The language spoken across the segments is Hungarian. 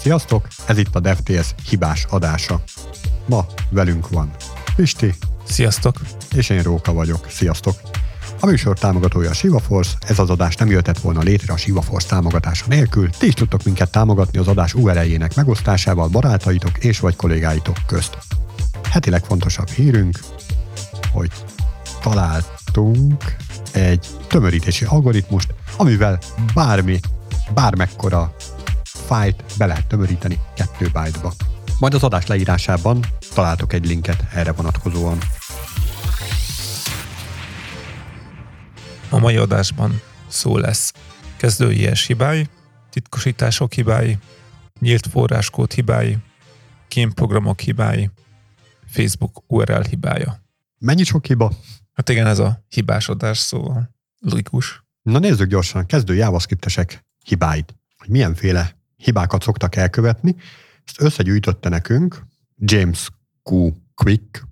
Sziasztok, ez itt a DevTS hibás adása. Ma velünk van Pisti. Sziasztok. És én Róka vagyok. Sziasztok. A műsor támogatója a Shiva Force, ez az adás nem jöhetett volna létre a Shiva Force támogatása nélkül. Ti is tudtok minket támogatni az adás URL-jének megosztásával barátaitok és vagy kollégáitok közt. Heti legfontosabb hírünk, hogy találtunk egy tömörítési algoritmust, amivel bármi, bármekkora fájt be lehet tömöríteni kettő byte-ba. Majd az adás leírásában találtok egy linket erre vonatkozóan. A mai adásban szó lesz kezdőies hibái, titkosítások hibái, nyílt forráskód hibái, kémprogramok hibái, Facebook URL hibája. Mennyi sok hiba? Hát igen, ez a hibás adás, szóval logikus. Na nézzük gyorsan, kezdő JavaScriptesek hibáit. Hogy milyenféle hibákat szoktak elkövetni. Ezt összegyűjtötte nekünk James Q. Quick,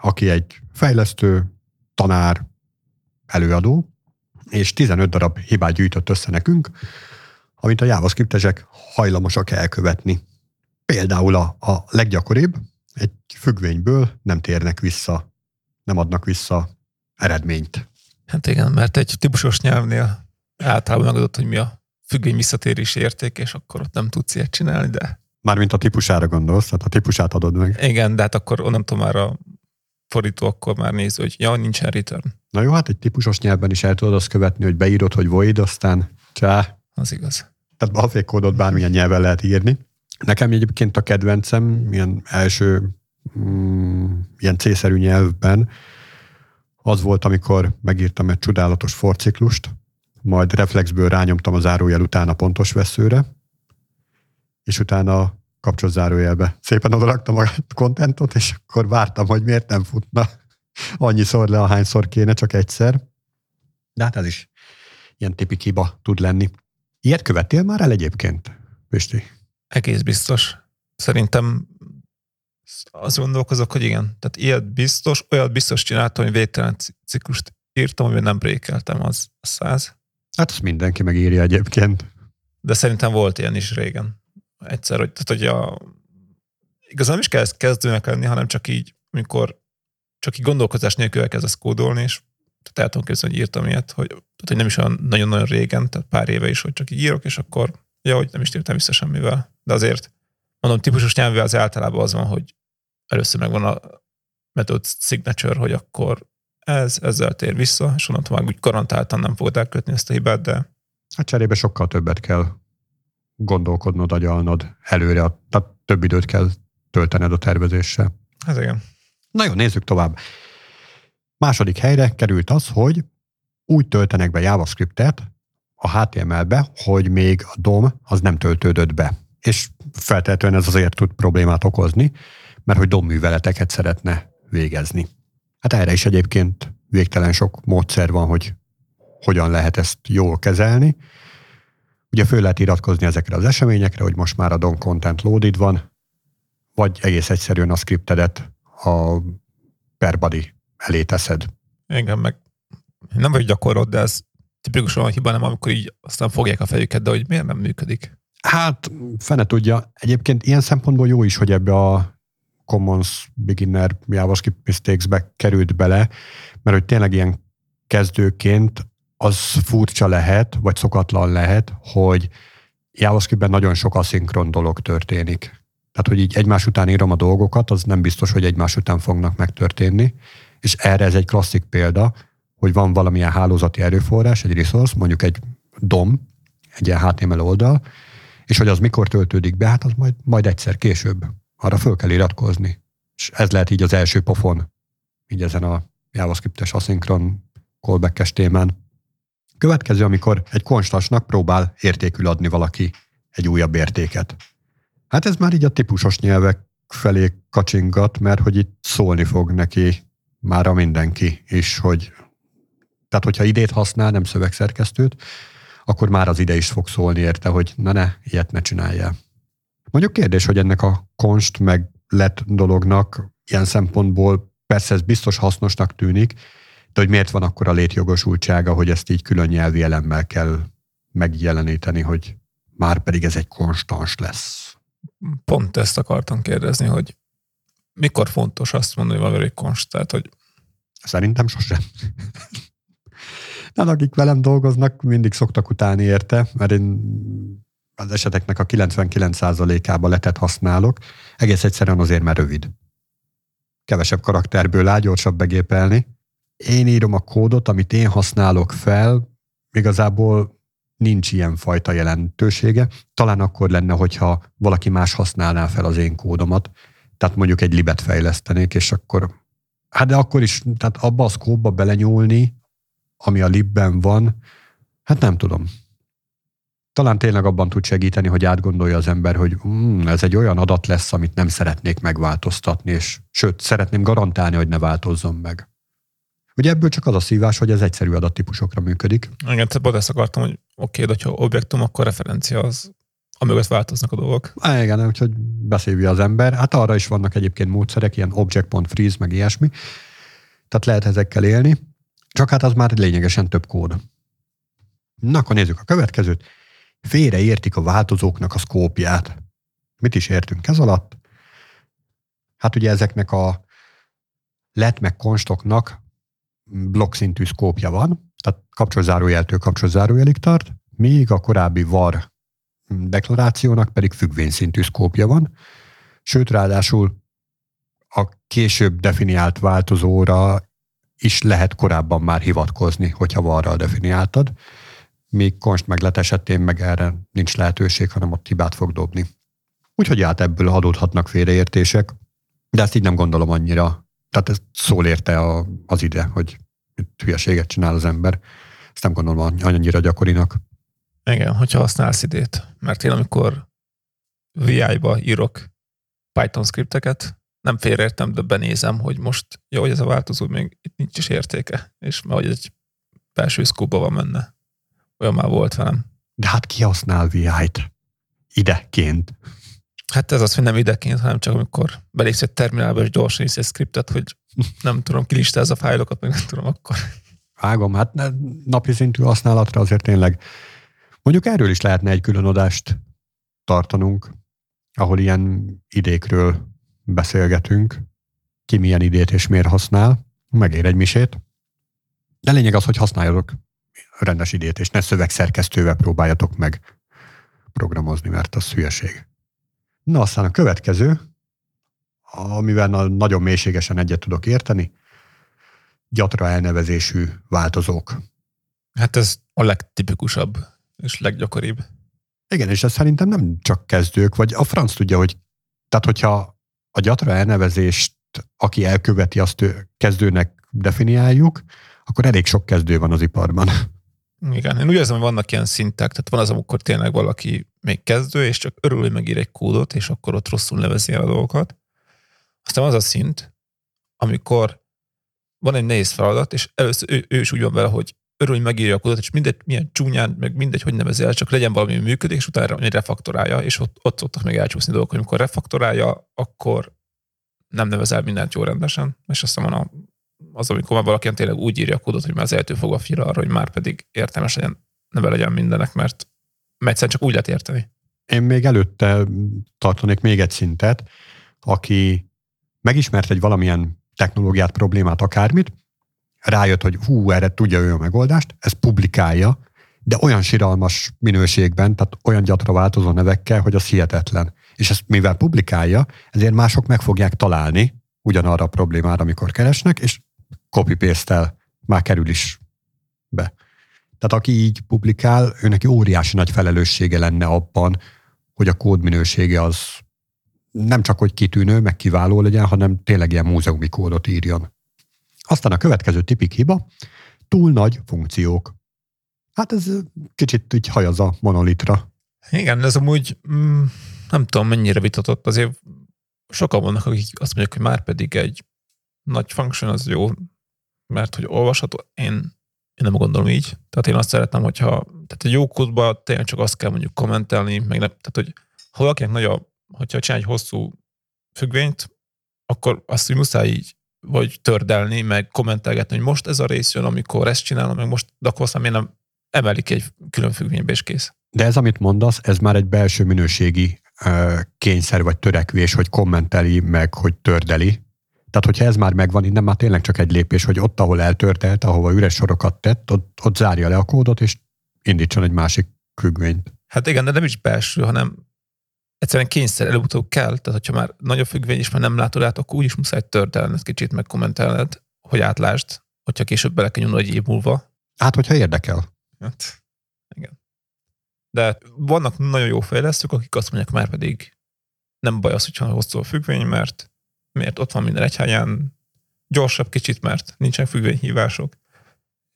aki egy fejlesztő, tanár, előadó, és 15 darab hibát gyűjtött össze nekünk, amit a JavaScriptesek hajlamosak elkövetni. Például a, a leggyakoribb, egy függvényből nem térnek vissza, nem adnak vissza eredményt. Hát igen, mert egy típusos nyelvnél általában megadott, hogy mi a függvény visszatérési érték, és akkor ott nem tudsz ilyet csinálni, de... Mármint a típusára gondolsz, tehát a típusát adod meg. Igen, de hát akkor onnantól már a fordító akkor már néz, hogy ja, nincsen return. Na jó, hát egy típusos nyelvben is el tudod azt követni, hogy beírod, hogy void, aztán csá. Az igaz. Tehát a kódot bármilyen nyelven lehet írni. Nekem egyébként a kedvencem, ilyen első mm, ilyen C-szerű nyelvben az volt, amikor megírtam egy csodálatos forciklust, majd reflexből rányomtam a zárójel után a pontos veszőre, és utána kapcsolt zárójelbe. Szépen odaraktam a kontentot, és akkor vártam, hogy miért nem futna annyiszor le, ahányszor kéne, csak egyszer. De hát ez is ilyen tipik hiba tud lenni. Ilyet követtél már el egyébként, Pisti? Egész biztos. Szerintem azt gondolkozok, hogy igen. Tehát ilyet biztos, olyat biztos csináltam, hogy végtelen ciklust írtam, amiben nem brékeltem, az száz. Hát azt mindenki megírja egyébként. De szerintem volt ilyen is régen. Egyszer, hogy, tehát, hogy a, igazán nem is kell ezt kezdőnek lenni, hanem csak így, amikor csak így gondolkozás nélkül elkezdesz kódolni, és tehát el tudom képzelni, hogy írtam ilyet, hogy, tehát, hogy nem is olyan nagyon-nagyon régen, tehát pár éve is, hogy csak így írok, és akkor, ja, hogy nem is írtam vissza semmivel. De azért, mondom, típusos nyelvvel az általában az van, hogy először megvan a method signature, hogy akkor ez, ezzel tér vissza, és onnantól már úgy garantáltan nem fogod elkötni ezt a hibát, de... Hát cserébe sokkal többet kell gondolkodnod, agyalnod előre, tehát több időt kell töltened a tervezéssel. Hát igen. Na jó, nézzük tovább. Második helyre került az, hogy úgy töltenek be JavaScriptet a HTML-be, hogy még a DOM az nem töltődött be. És feltétlenül ez azért tud problémát okozni, mert hogy DOM műveleteket szeretne végezni. Hát erre is egyébként végtelen sok módszer van, hogy hogyan lehet ezt jól kezelni. Ugye föl lehet iratkozni ezekre az eseményekre, hogy most már a DOM content loaded van, vagy egész egyszerűen a scriptedet a perbody elé teszed. Igen, meg nem vagy gyakorlott, de ez tipikusan a hiba, nem amikor így aztán fogják a fejüket, de hogy miért nem működik? Hát, fene tudja. Egyébként ilyen szempontból jó is, hogy ebbe a Commons Beginner JavaScript Mistakes-be került bele, mert hogy tényleg ilyen kezdőként az furcsa lehet, vagy szokatlan lehet, hogy JavaScriptben nagyon sok aszinkron dolog történik. Tehát, hogy így egymás után írom a dolgokat, az nem biztos, hogy egymás után fognak megtörténni. És erre ez egy klasszik példa, hogy van valamilyen hálózati erőforrás, egy resource, mondjuk egy DOM, egy ilyen HTML oldal, és hogy az mikor töltődik be, hát az majd, majd egyszer később arra föl kell iratkozni. És ez lehet így az első pofon, így ezen a JavaScript-es aszinkron callback témán. Következő, amikor egy konstansnak próbál értékül adni valaki egy újabb értéket. Hát ez már így a típusos nyelvek felé kacsingat, mert hogy itt szólni fog neki már a mindenki is, hogy tehát hogyha idét használ, nem szövegszerkesztőt, akkor már az ide is fog szólni érte, hogy na ne, ilyet ne csináljál. Mondjuk kérdés, hogy ennek a konst meg lett dolognak ilyen szempontból persze ez biztos hasznosnak tűnik, de hogy miért van akkor a létjogosultsága, hogy ezt így külön nyelvi elemmel kell megjeleníteni, hogy már pedig ez egy konstans lesz. pont ezt akartam kérdezni, hogy mikor fontos azt mondani, hogy valami konst, tehát, hogy Szerintem sosem. Hát akik velem dolgoznak, mindig szoktak utálni érte, mert én az eseteknek a 99%-ába letet használok, egész egyszerűen azért, mert rövid. Kevesebb karakterből áll, gyorsabb begépelni. Én írom a kódot, amit én használok fel, igazából nincs ilyen fajta jelentősége. Talán akkor lenne, hogyha valaki más használná fel az én kódomat, tehát mondjuk egy libet fejlesztenék, és akkor, hát de akkor is, tehát abba a szkóba belenyúlni, ami a libben van, hát nem tudom. Talán tényleg abban tud segíteni, hogy átgondolja az ember, hogy mm, ez egy olyan adat lesz, amit nem szeretnék megváltoztatni, és sőt, szeretném garantálni, hogy ne változzon meg. Ugye ebből csak az a szívás, hogy ez egyszerű adattípusokra működik. Igen, tehát ezt akartam, hogy oké, de ha objektum, akkor referencia az, amögött változnak a dolgok. Á, igen, úgyhogy beszélvi az ember. Hát arra is vannak egyébként módszerek, ilyen object.freeze, meg ilyesmi. Tehát lehet ezekkel élni. Csak hát az már lényegesen több kód. Na, akkor nézzük a következőt. Félreértik a változóknak a szkópját. Mit is értünk ez alatt? Hát ugye ezeknek a let meg konstoknak blokkszintű szkópja van, tehát kapcsolzárójeltől kapcsolzárójelig tart, míg a korábbi var deklarációnak pedig függvényszintű szkópja van, sőt, ráadásul a később definiált változóra is lehet korábban már hivatkozni, hogyha varral definiáltad, míg konst meglet esetén meg erre nincs lehetőség, hanem ott hibát fog dobni. Úgyhogy át ebből adódhatnak félreértések, de ezt így nem gondolom annyira. Tehát ez szól érte a, az ide, hogy hülyeséget csinál az ember. Ezt nem gondolom annyira gyakorinak. Igen, hogyha használsz idét. Mert én amikor VI-ba írok Python skripteket, nem félreértem, de benézem, hogy most jó, hogy ez a változó még itt nincs is értéke, és mert hogy egy belső szkóba van menne. Olyan már volt velem. De hát ki használ VI-t? Ideként. Hát ez az, hogy nem ideként, hanem csak amikor belépsz egy terminálba, és gyorsan is egy skriptet, hogy nem tudom, kilistázza a fájlokat, meg nem tudom, akkor. Vágom, hát napi szintű használatra azért tényleg. Mondjuk erről is lehetne egy külön adást tartanunk, ahol ilyen idékről beszélgetünk, ki milyen idét és miért használ, megér egy misét. De lényeg az, hogy használjatok rendes idét, és ne szövegszerkesztővel próbáljatok meg programozni, mert az hülyeség. Na aztán a következő, amivel nagyon mélységesen egyet tudok érteni, gyatra elnevezésű változók. Hát ez a legtipikusabb és leggyakoribb. Igen, és ez szerintem nem csak kezdők, vagy a franc tudja, hogy tehát hogyha a gyatra elnevezést, aki elköveti, azt kezdőnek definiáljuk, akkor elég sok kezdő van az iparban. Igen, én úgy érzem, hogy vannak ilyen szintek, tehát van az, amikor tényleg valaki még kezdő, és csak örül, hogy megír egy kódot, és akkor ott rosszul nevezi el a dolgokat. Aztán az a szint, amikor van egy nehéz feladat, és először ő, ő is úgy van vele, hogy örül, hogy megírja a kódot, és mindegy, milyen csúnyán, meg mindegy, hogy nevezi el, csak legyen valami működik, és utána egy refaktorálja, és ott, ott szoktak még elcsúszni dolgok, amikor refaktorálja, akkor nem nevezel mindent jó rendesen, és aztán van a, az, amikor már valaki tényleg úgy írja a kódot, hogy már az eltől fogva fira arra, hogy már pedig értelmes legyen, neve legyen mindenek, mert, mert egyszerűen csak úgy lehet érteni. Én még előtte tartanék még egy szintet, aki megismert egy valamilyen technológiát, problémát, akármit, rájött, hogy hú, erre tudja ő a megoldást, ezt publikálja, de olyan siralmas minőségben, tehát olyan gyatra változó nevekkel, hogy az hihetetlen. És ezt mivel publikálja, ezért mások meg fogják találni ugyanarra a problémára, amikor keresnek, és copy paste már kerül is be. Tehát aki így publikál, őnek óriási nagy felelőssége lenne abban, hogy a kód minősége az nem csak, hogy kitűnő, meg kiváló legyen, hanem tényleg ilyen múzeumi kódot írjon. Aztán a következő tipik hiba, túl nagy funkciók. Hát ez kicsit így hajaz a monolitra. Igen, ez amúgy mm, nem tudom mennyire vitatott, azért sokan vannak, akik azt mondják, hogy már pedig egy nagy function az jó, mert hogy olvasható, én, én nem gondolom így. Tehát én azt szeretem, hogyha tehát egy jó kódba tényleg csak azt kell mondjuk kommentelni, meg nem, tehát hogy ha valakinek nagy a, hogyha csinál egy hosszú függvényt, akkor azt, hogy muszáj így vagy tördelni, meg kommentelgetni, hogy most ez a rész jön, amikor ezt csinálom, meg most, de akkor aztán nem emelik egy külön függvénybe, és kész. De ez, amit mondasz, ez már egy belső minőségi kényszer vagy törekvés, hogy kommenteli meg, hogy tördeli. Tehát, hogyha ez már megvan, innen már tényleg csak egy lépés, hogy ott, ahol eltörtelt, ahova üres sorokat tett, ott, ott zárja le a kódot, és indítson egy másik függvényt. Hát igen, de nem is belső, hanem egyszerűen kényszer előbb-utóbb kell, tehát hogyha már nagyobb függvény is már nem látod át, akkor úgyis muszáj törtelned kicsit, meg kommentelned, hogy átlásd, hogyha később bele kell nyúlni egy év múlva. Hát, hogyha érdekel. Hát, igen. De vannak nagyon jó fejlesztők, akik azt mondják, már pedig nem baj az, hogyha hosszú a függvény, mert miért ott van minden egy helyen, gyorsabb kicsit, mert nincsen függvényhívások.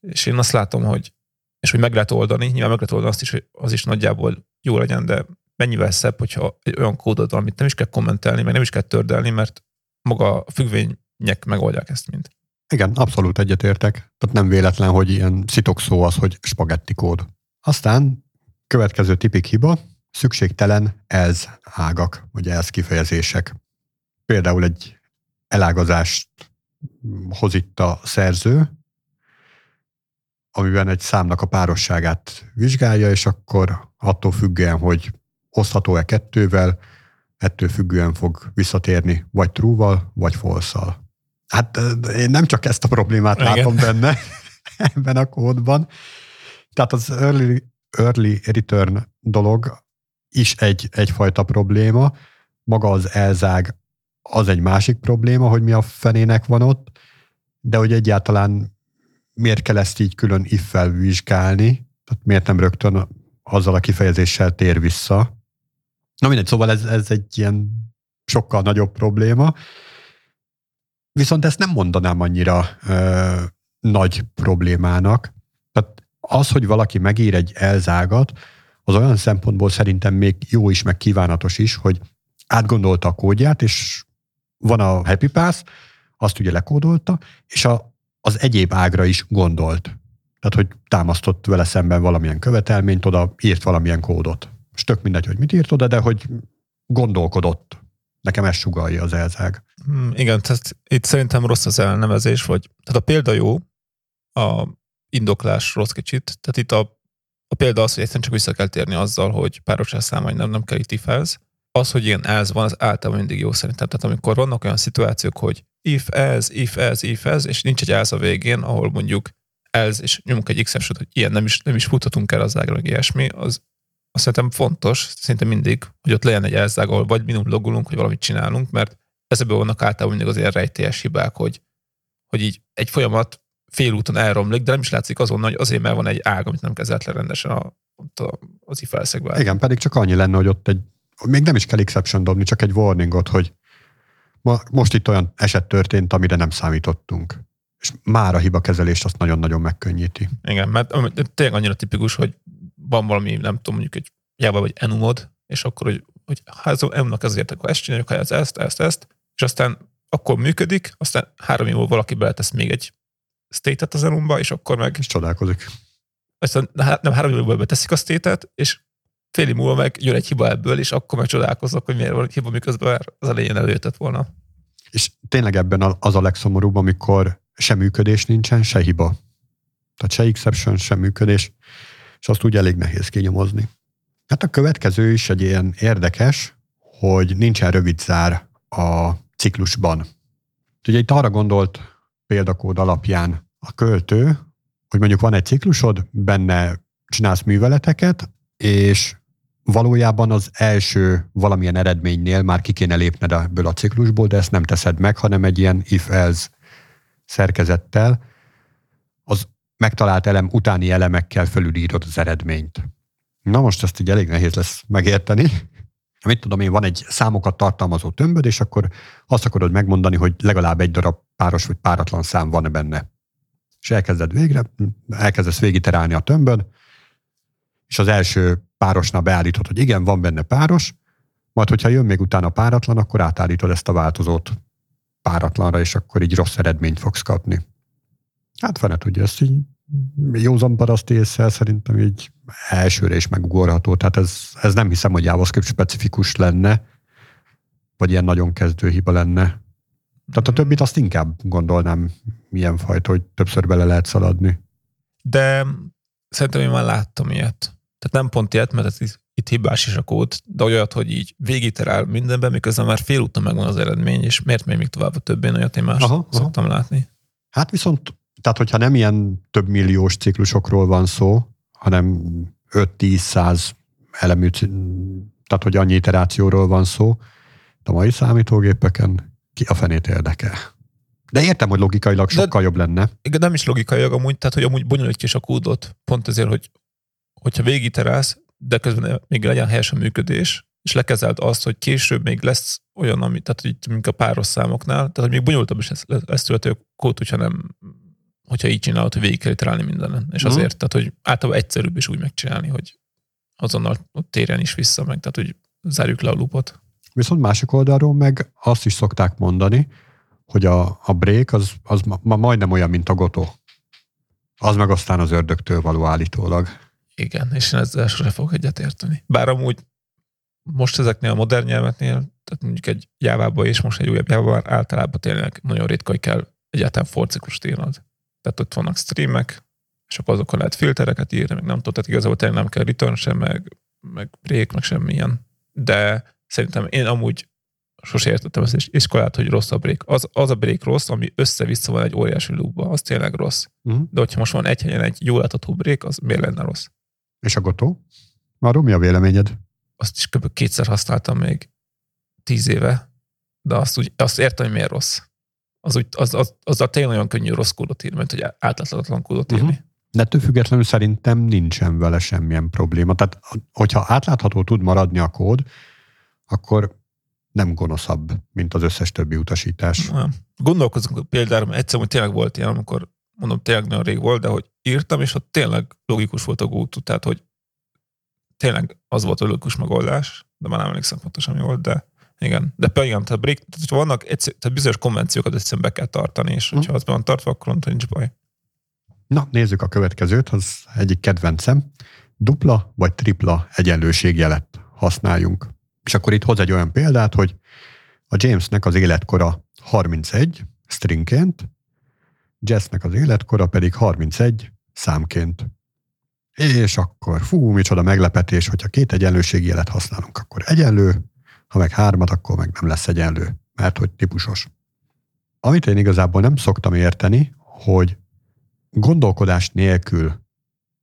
És én azt látom, hogy és hogy meg lehet oldani, nyilván meg lehet oldani azt is, hogy az is nagyjából jó legyen, de mennyivel szebb, hogyha egy olyan kódod van, amit nem is kell kommentelni, meg nem is kell tördelni, mert maga a függvények megoldják ezt mind. Igen, abszolút egyetértek. Tehát nem véletlen, hogy ilyen szó az, hogy spagetti kód. Aztán következő tipik hiba, szükségtelen ez ágak, vagy ez kifejezések. Például egy elágazást hoz itt a szerző, amiben egy számnak a párosságát vizsgálja, és akkor attól függően, hogy osztható-e kettővel, ettől függően fog visszatérni vagy true-val, vagy false-szal. Hát én nem csak ezt a problémát Igen. látom benne, ebben a kódban. Tehát az early, early return dolog is egy, egyfajta probléma, maga az elzág az egy másik probléma, hogy mi a fenének van ott, de hogy egyáltalán miért kell ezt így külön if-fel vizsgálni, tehát miért nem rögtön azzal a kifejezéssel tér vissza. Na mindegy, szóval ez, ez egy ilyen sokkal nagyobb probléma. Viszont ezt nem mondanám annyira ö, nagy problémának. Tehát az, hogy valaki megír egy elzágat, az olyan szempontból szerintem még jó is, meg kívánatos is, hogy átgondolta a kódját, és van a Happy Pass, azt ugye lekódolta, és a, az egyéb ágra is gondolt. Tehát, hogy támasztott vele szemben valamilyen követelményt, oda írt valamilyen kódot. És tök mindegy, hogy mit írt oda, de hogy gondolkodott. Nekem ez sugalja az elzág. Hmm, igen, tehát itt szerintem rossz az elnevezés, vagy tehát a példa jó, a indoklás rossz kicsit. Tehát itt a, a példa az, hogy egyszerűen csak vissza kell térni azzal, hogy páros elszámolni nem, nem kell itt if Az, hogy ilyen ez van, az általában mindig jó szerintem. Tehát amikor vannak olyan szituációk, hogy if ez, if ez, if ez, és nincs egy ez a végén, ahol mondjuk ez, és nyomunk egy exception hogy ilyen nem is, nem is futhatunk el az ágra, meg ilyesmi, az, azt szerintem fontos, szinte mindig, hogy ott legyen egy elzág, ahol vagy minimum logolunk, hogy valamit csinálunk, mert ezekből vannak általában mindig az ilyen rejtélyes hibák, hogy, hogy így egy folyamat félúton elromlik, de nem is látszik azonnal, hogy azért, mert van egy ág, amit nem kezelt le rendesen a, a, az if Igen, pedig csak annyi lenne, hogy ott egy, még nem is kell exception dobni, csak egy warningot, hogy ma, most itt olyan eset történt, amire nem számítottunk. És már a hibakezelést azt nagyon-nagyon megkönnyíti. Igen, mert tényleg annyira tipikus, hogy van valami, nem tudom, mondjuk egy Java vagy enumod, és akkor, hogy, hogy ha ez enumnak ezért, akkor ezt csináljuk, ha ez ezt, ezt, ezt, és aztán akkor működik, aztán három év múlva valaki beletesz még egy state-et az enumba, és akkor meg... És csodálkozik. Aztán hát nem három év múlva beteszik a state és fél múlva meg jön egy hiba ebből, és akkor meg csodálkozok, hogy miért van egy hiba, miközben az elején előtett volna. És tényleg ebben az a legszomorúbb, amikor se működés nincsen, se hiba. Tehát se exception, se működés, és azt úgy elég nehéz kinyomozni. Hát a következő is egy ilyen érdekes, hogy nincsen rövid zár a ciklusban. Ugye itt arra gondolt példakód alapján a költő, hogy mondjuk van egy ciklusod, benne csinálsz műveleteket, és valójában az első valamilyen eredménynél már ki kéne lépned ebből a ciklusból, de ezt nem teszed meg, hanem egy ilyen if-else szerkezettel az megtalált elem utáni elemekkel fölülírod az eredményt. Na most ezt így elég nehéz lesz megérteni. Mit tudom én, van egy számokat tartalmazó tömböd, és akkor azt akarod megmondani, hogy legalább egy darab páros vagy páratlan szám van benne. És elkezded végre, elkezdesz végiterálni a tömböd, és az első párosnál beállítod, hogy igen, van benne páros, majd hogyha jön még utána páratlan, akkor átállítod ezt a változót páratlanra, és akkor így rossz eredményt fogsz kapni. Hát fene tudja, ezt így józan paraszti észre szerintem így elsőre is megugorható. Tehát ez, ez nem hiszem, hogy JavaScript specifikus lenne, vagy ilyen nagyon kezdő hiba lenne. Tehát a többit azt inkább gondolnám milyen fajta, hogy többször bele lehet szaladni. De szerintem én már láttam ilyet. Tehát nem pont ilyet, mert ez itt hibás is a kód, de olyat, hogy így végigterál mindenben, miközben már félúton megvan az eredmény, és miért még, még tovább a többén olyat én más aha, szoktam aha. látni. Hát viszont, tehát hogyha nem ilyen több milliós ciklusokról van szó, hanem 5-10-100 elemű, tehát hogy annyi iterációról van szó, a mai számítógépeken ki a fenét érdekel. De értem, hogy logikailag sokkal De, jobb lenne. Igen, nem is logikailag amúgy, tehát hogy amúgy bonyolítja is a kódot, pont ezért, hogy hogyha végigiterálsz, de közben még legyen helyes a működés, és lekezeld azt, hogy később még lesz olyan, ami, tehát hogy mint a páros számoknál, tehát hogy még bonyolultabb is lesz, lesz a kód, hogyha nem hogyha így csinálod, hogy végig kell iterálni mindenen. És uh-huh. azért, tehát hogy általában egyszerűbb is úgy megcsinálni, hogy azonnal ott térjen is vissza meg, tehát hogy zárjuk le a lupot. Viszont másik oldalról meg azt is szokták mondani, hogy a, a break az, az ma, ma majdnem olyan, mint a gotó. Az meg aztán az ördögtől való állítólag. Igen, és én ezzel sosem fogok egyetérteni. Bár amúgy most ezeknél a modern nyelveknél, tehát mondjuk egy jávában és most egy újabb jávában általában tényleg nagyon ritka, hogy kell egyáltalán forciklust írnod. Tehát ott vannak streamek, és akkor azokon lehet filtereket írni, meg nem tudod, tehát igazából tényleg nem kell return sem, meg, meg break, meg semmilyen. De szerintem én amúgy sose értettem ezt iskolát, hogy rossz a break. Az, az a break rossz, ami össze-vissza van egy óriási loopba, az tényleg rossz. Uh-huh. De hogyha most van egy helyen egy jól látható break, az miért lenne rossz? És a gotó? Arról mi a véleményed? Azt is kb. kétszer használtam még tíz éve, de azt, úgy, azt értem, hogy miért rossz. Az, úgy, az, az, az a tényleg olyan könnyű rossz kódot írni, mint hogy átláthatatlan kódot írni. Uh-huh. De ettől függetlenül szerintem nincsen vele semmilyen probléma. Tehát, hogyha átlátható tud maradni a kód, akkor nem gonoszabb, mint az összes többi utasítás. Nem. Gondolkozunk például, egyszer, hogy tényleg volt ilyen, amikor mondom, tényleg nagyon rég volt, de hogy írtam, és ott tényleg logikus volt a GoTo, tehát hogy tényleg az volt a logikus megoldás, de már nem emlékszem pontosan, mi volt, de igen. De például igen, tehát, break, tehát vannak egyszer, tehát bizonyos konvenciókat egyszerűen be kell tartani, és hogyha mm. az van tartva, akkor nincs baj. Na, nézzük a következőt, az egyik kedvencem. Dupla vagy tripla egyenlőségjelet használjunk. És akkor itt hoz egy olyan példát, hogy a Jamesnek az életkora 31 stringként, Jessnek az életkora pedig 31 számként. És akkor, fú, micsoda meglepetés, hogyha két egyenlőségjelet használunk, akkor egyenlő, ha meg hármat, akkor meg nem lesz egyenlő, mert hogy típusos. Amit én igazából nem szoktam érteni, hogy gondolkodás nélkül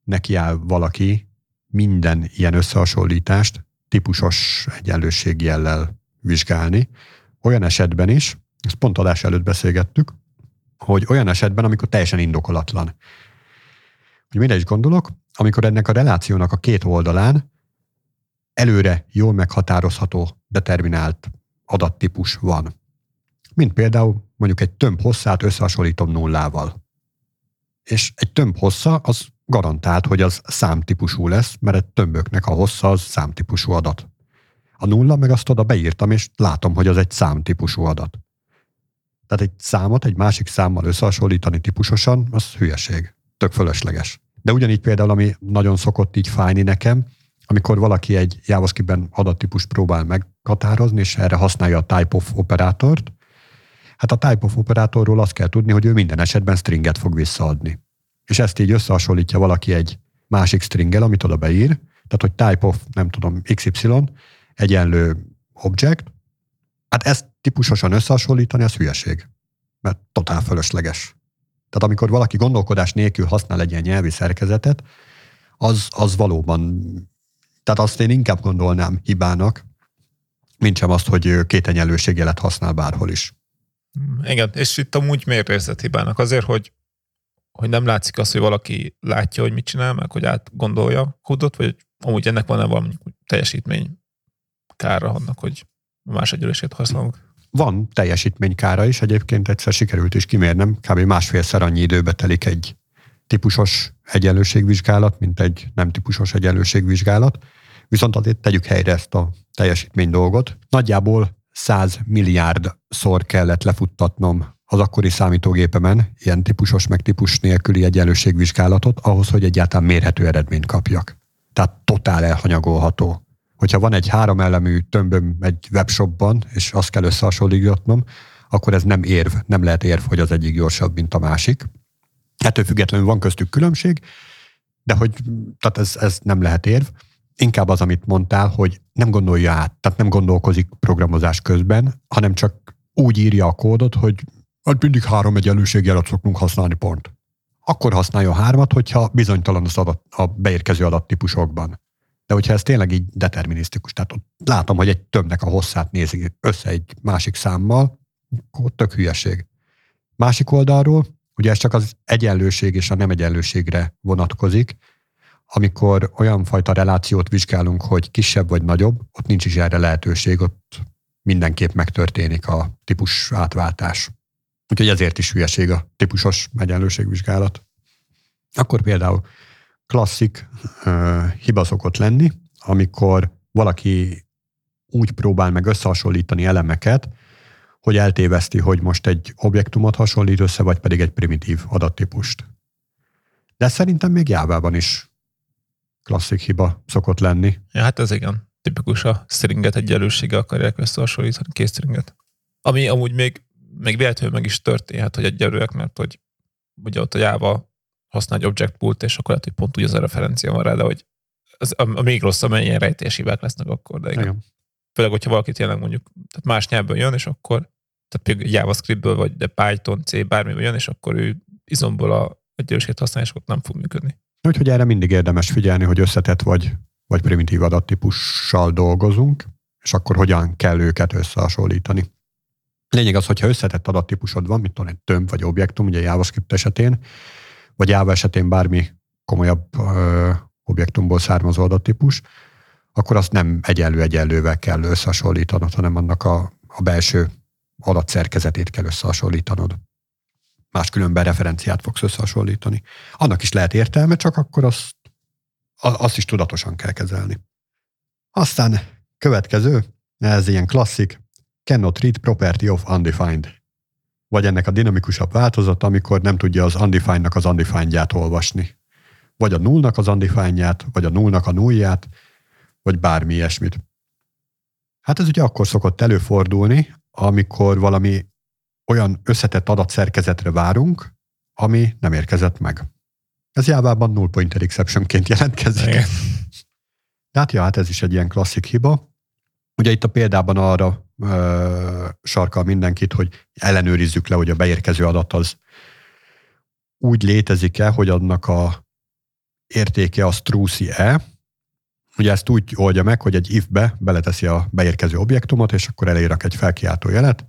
nekiáll valaki minden ilyen összehasonlítást típusos egyenlőségjellel vizsgálni. Olyan esetben is, ezt pont adás előtt beszélgettük, hogy olyan esetben, amikor teljesen indokolatlan. Hogy mire is gondolok, amikor ennek a relációnak a két oldalán előre jól meghatározható, determinált adattípus van. Mint például mondjuk egy tömb hosszát összehasonlítom nullával. És egy tömb hossza az garantált, hogy az számtípusú lesz, mert egy tömböknek a hossza az számtípusú adat. A nulla meg azt oda beírtam, és látom, hogy az egy számtípusú adat. Tehát egy számot egy másik számmal összehasonlítani típusosan, az hülyeség. Tök fölösleges. De ugyanígy például, ami nagyon szokott így fájni nekem, amikor valaki egy JavaScript-ben adattípust próbál meghatározni, és erre használja a type of operátort, hát a type of operátorról azt kell tudni, hogy ő minden esetben stringet fog visszaadni és ezt így összehasonlítja valaki egy másik stringgel, amit oda beír, tehát hogy type of, nem tudom, XY egyenlő object, hát ezt típusosan összehasonlítani, az hülyeség, mert totál fölösleges. Tehát amikor valaki gondolkodás nélkül használ egy ilyen nyelvi szerkezetet, az, az valóban, tehát azt én inkább gondolnám hibának, mint sem azt, hogy két egyenlőségjelet használ bárhol is. Igen, és itt amúgy miért érzed hibának? Azért, hogy hogy nem látszik az, hogy valaki látja, hogy mit csinál, meg hogy átgondolja kódot, vagy amúgy ennek van-e valami teljesítmény kára annak, hogy más egyelősét használunk? Van teljesítmény kára is, egyébként egyszer sikerült is kimérnem, kb. másfélszer annyi időbe telik egy típusos egyenlőségvizsgálat, mint egy nem típusos egyenlőségvizsgálat. Viszont azért tegyük helyre ezt a teljesítmény dolgot. Nagyjából 100 milliárd szor kellett lefuttatnom az akkori számítógépemen ilyen típusos meg típus nélküli egyenlőségvizsgálatot ahhoz, hogy egyáltalán mérhető eredményt kapjak. Tehát totál elhanyagolható. Hogyha van egy három elemű tömböm egy webshopban, és azt kell összehasonlítgatnom, akkor ez nem érv, nem lehet érv, hogy az egyik gyorsabb, mint a másik. Ettől függetlenül van köztük különbség, de hogy tehát ez, ez nem lehet érv. inkább az, amit mondtál, hogy nem gondolja át, tehát nem gondolkozik programozás közben, hanem csak úgy írja a kódot, hogy hát mindig három egyenlőségjelet szoktunk használni pont. Akkor használja a hármat, hogyha bizonytalan az adat, a beérkező adattípusokban. De hogyha ez tényleg így determinisztikus, tehát ott látom, hogy egy többnek a hosszát nézi össze egy másik számmal, akkor tök hülyeség. Másik oldalról, ugye ez csak az egyenlőség és a nem egyenlőségre vonatkozik, amikor olyan fajta relációt vizsgálunk, hogy kisebb vagy nagyobb, ott nincs is erre lehetőség, ott mindenképp megtörténik a típus átváltás. Úgyhogy ezért is hülyeség a típusos egyenlőségvizsgálat. Akkor például klasszik uh, hiba szokott lenni, amikor valaki úgy próbál meg összehasonlítani elemeket, hogy eltéveszti, hogy most egy objektumot hasonlít össze, vagy pedig egy primitív adattípust. De szerintem még jávában is klasszik hiba szokott lenni. Ja, hát ez igen. Tipikus a stringet egyenlősége akarják összehasonlítani, két stringet. Ami amúgy még, még véletlenül meg is történhet, hogy egyenlőek, mert hogy ugye ott a Java használ egy object pool és akkor lehet, hogy pont úgy az a referencia van rá, de hogy az, a, a még rosszabb, mert ilyen rejtélyes hibák lesznek akkor, de igen. igen. Főleg, hogyha valaki tényleg mondjuk tehát más nyelvből jön, és akkor tehát például JavaScriptből, vagy de Python, C, bármi jön, és akkor ő izomból a egyenlőséget használja, és ott nem fog működni. Úgyhogy erre mindig érdemes figyelni, hogy összetett vagy, vagy primitív adattípussal dolgozunk, és akkor hogyan kell őket összehasonlítani. Lényeg az, hogyha összetett adattípusod van, mint tudom, egy tömb vagy objektum, ugye JavaScript esetén, vagy Java esetén bármi komolyabb ö, objektumból származó adattípus, akkor azt nem egyenlő egyenlővel kell összehasonlítanod, hanem annak a, a belső adatszerkezetét kell összehasonlítanod máskülönben referenciát fogsz összehasonlítani. Annak is lehet értelme, csak akkor azt, azt is tudatosan kell kezelni. Aztán következő, ez ilyen klasszik, cannot read property of undefined. Vagy ennek a dinamikusabb változata, amikor nem tudja az undefined-nak az undefined-ját olvasni. Vagy a nullnak az undefined-ját, vagy a nullnak a nullját, vagy bármi ilyesmit. Hát ez ugye akkor szokott előfordulni, amikor valami olyan összetett adatszerkezetre várunk, ami nem érkezett meg. Ez jávában null pointer exceptionként jelentkezik. Igen. Hát ja, hát ez is egy ilyen klasszik hiba. Ugye itt a példában arra ö, sarkal mindenkit, hogy ellenőrizzük le, hogy a beérkező adat az úgy létezik-e, hogy annak a értéke az trúszi-e. Ugye ezt úgy oldja meg, hogy egy if-be beleteszi a beérkező objektumot, és akkor elérak egy felkiáltó jelet,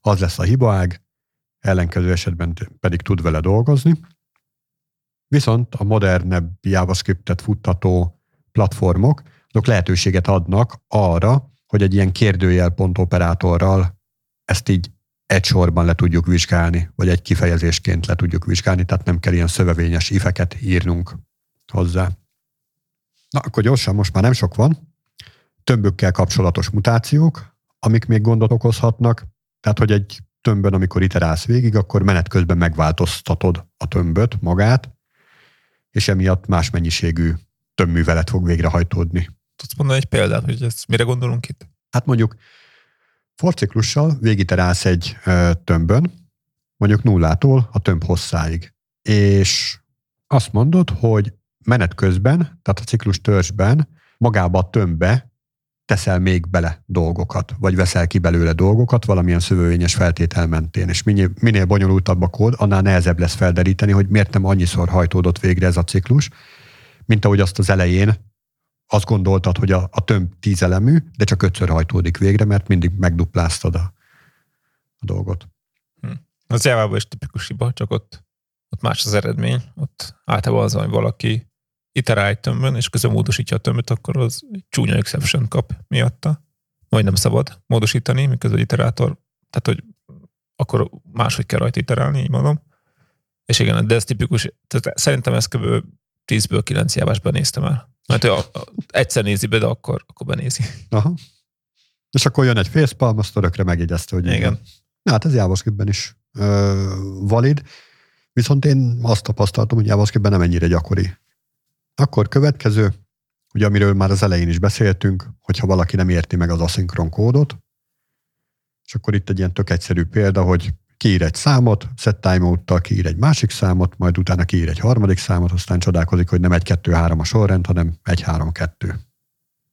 az lesz a hibaág, ellenkező esetben pedig tud vele dolgozni. Viszont a modernebb JavaScript-et futtató platformok, azok lehetőséget adnak arra, hogy egy ilyen kérdőjelpont operátorral ezt így egy sorban le tudjuk vizsgálni, vagy egy kifejezésként le tudjuk vizsgálni, tehát nem kell ilyen szövevényes ifeket írnunk hozzá. Na, akkor gyorsan, most már nem sok van. Tömbökkel kapcsolatos mutációk, amik még gondot okozhatnak. Tehát, hogy egy tömbön, amikor iterálsz végig, akkor menet közben megváltoztatod a tömböt magát, és emiatt más mennyiségű tömbművelet fog végrehajtódni. Tudsz mondani egy példát, hogy ezt mire gondolunk itt? Hát mondjuk forciklussal végiterálsz egy tömbön, mondjuk nullától a tömb hosszáig. És azt mondod, hogy menet közben, tehát a ciklus törzsben magába a tömbbe teszel még bele dolgokat, vagy veszel ki belőle dolgokat valamilyen szövővényes feltétel mentén, és minél, minél bonyolultabb a kód, annál nehezebb lesz felderíteni, hogy miért nem annyiszor hajtódott végre ez a ciklus, mint ahogy azt az elején azt gondoltad, hogy a, a tömb tízelemű, de csak ötször hajtódik végre, mert mindig megdupláztad a, a dolgot. Hm. Az javában is tipikus hiba, csak ott, ott más az eredmény. Ott általában az, hogy valaki iterál egy tömbön, és közben módosítja a tömböt, akkor az csúnya exception kap miatta. Vagy nem szabad módosítani, miközben egy iterátor, tehát hogy akkor máshogy kell rajta iterálni, így mondom. És igen, de ez tipikus, tehát szerintem ezt kb. 10-ből 9 jávásban néztem el. Mert ő a, a, egyszer nézi be, de akkor, akkor benézi. Aha. És akkor jön egy facepalm, azt örökre megjegyezte, hogy igen. igen. Na, hát ez JavaScriptben is ö, valid, viszont én azt tapasztaltam, hogy JavaScriptben nem ennyire gyakori akkor következő, ugye amiről már az elején is beszéltünk, hogyha valaki nem érti meg az aszinkron kódot, és akkor itt egy ilyen tök egyszerű példa, hogy kiír egy számot, set timeout-tal kiír egy másik számot, majd utána kiír egy harmadik számot, aztán csodálkozik, hogy nem egy kettő három a sorrend, hanem egy három kettő.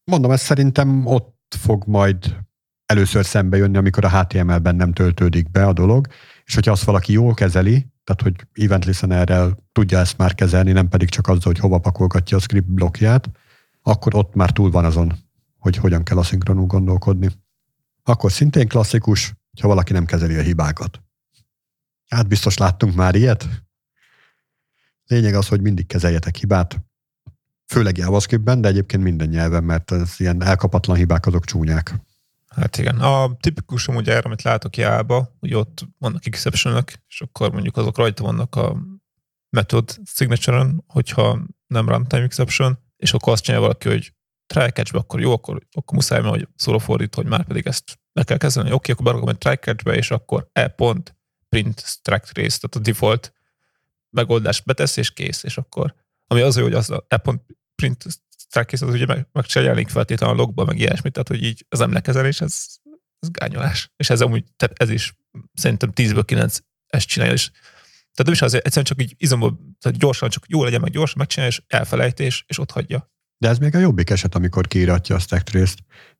Mondom, ez szerintem ott fog majd először szembe jönni, amikor a HTML-ben nem töltődik be a dolog, és hogyha azt valaki jól kezeli, tehát hogy event listenerrel tudja ezt már kezelni, nem pedig csak azzal, hogy hova pakolgatja a script blokkját, akkor ott már túl van azon, hogy hogyan kell aszinkronul gondolkodni. Akkor szintén klasszikus, ha valaki nem kezeli a hibákat. Hát biztos láttunk már ilyet. Lényeg az, hogy mindig kezeljetek hibát, főleg JavaScriptben, de egyébként minden nyelven, mert az ilyen elkapatlan hibák azok csúnyák. Hát igen. A tipikus amúgy erre, amit látok jába, hogy ott vannak exception és akkor mondjuk azok rajta vannak a method signature hogyha nem runtime exception, és akkor azt csinálja valaki, hogy try catch akkor jó, akkor, akkor muszáj, hogy szóra fordít, hogy már pedig ezt le kell kezdeni. Oké, okay, akkor berakom egy try catch és akkor e pont print track trace, tehát a default megoldást betesz, és kész, és akkor ami az, hogy az a pont print track az ugye meg, megcsinálják feltétlenül a logba, meg ilyesmit, tehát hogy így az emlekezelés, ez, ez gányolás. És ez amúgy, tehát ez is szerintem 10-ből 9 ezt csinálja, és tehát nem is azért, egyszerűen csak így izomból, tehát gyorsan, csak jó legyen, meg gyorsan megcsinálja, és elfelejtés, és ott hagyja. De ez még a jobbik eset, amikor kiíratja a stack trace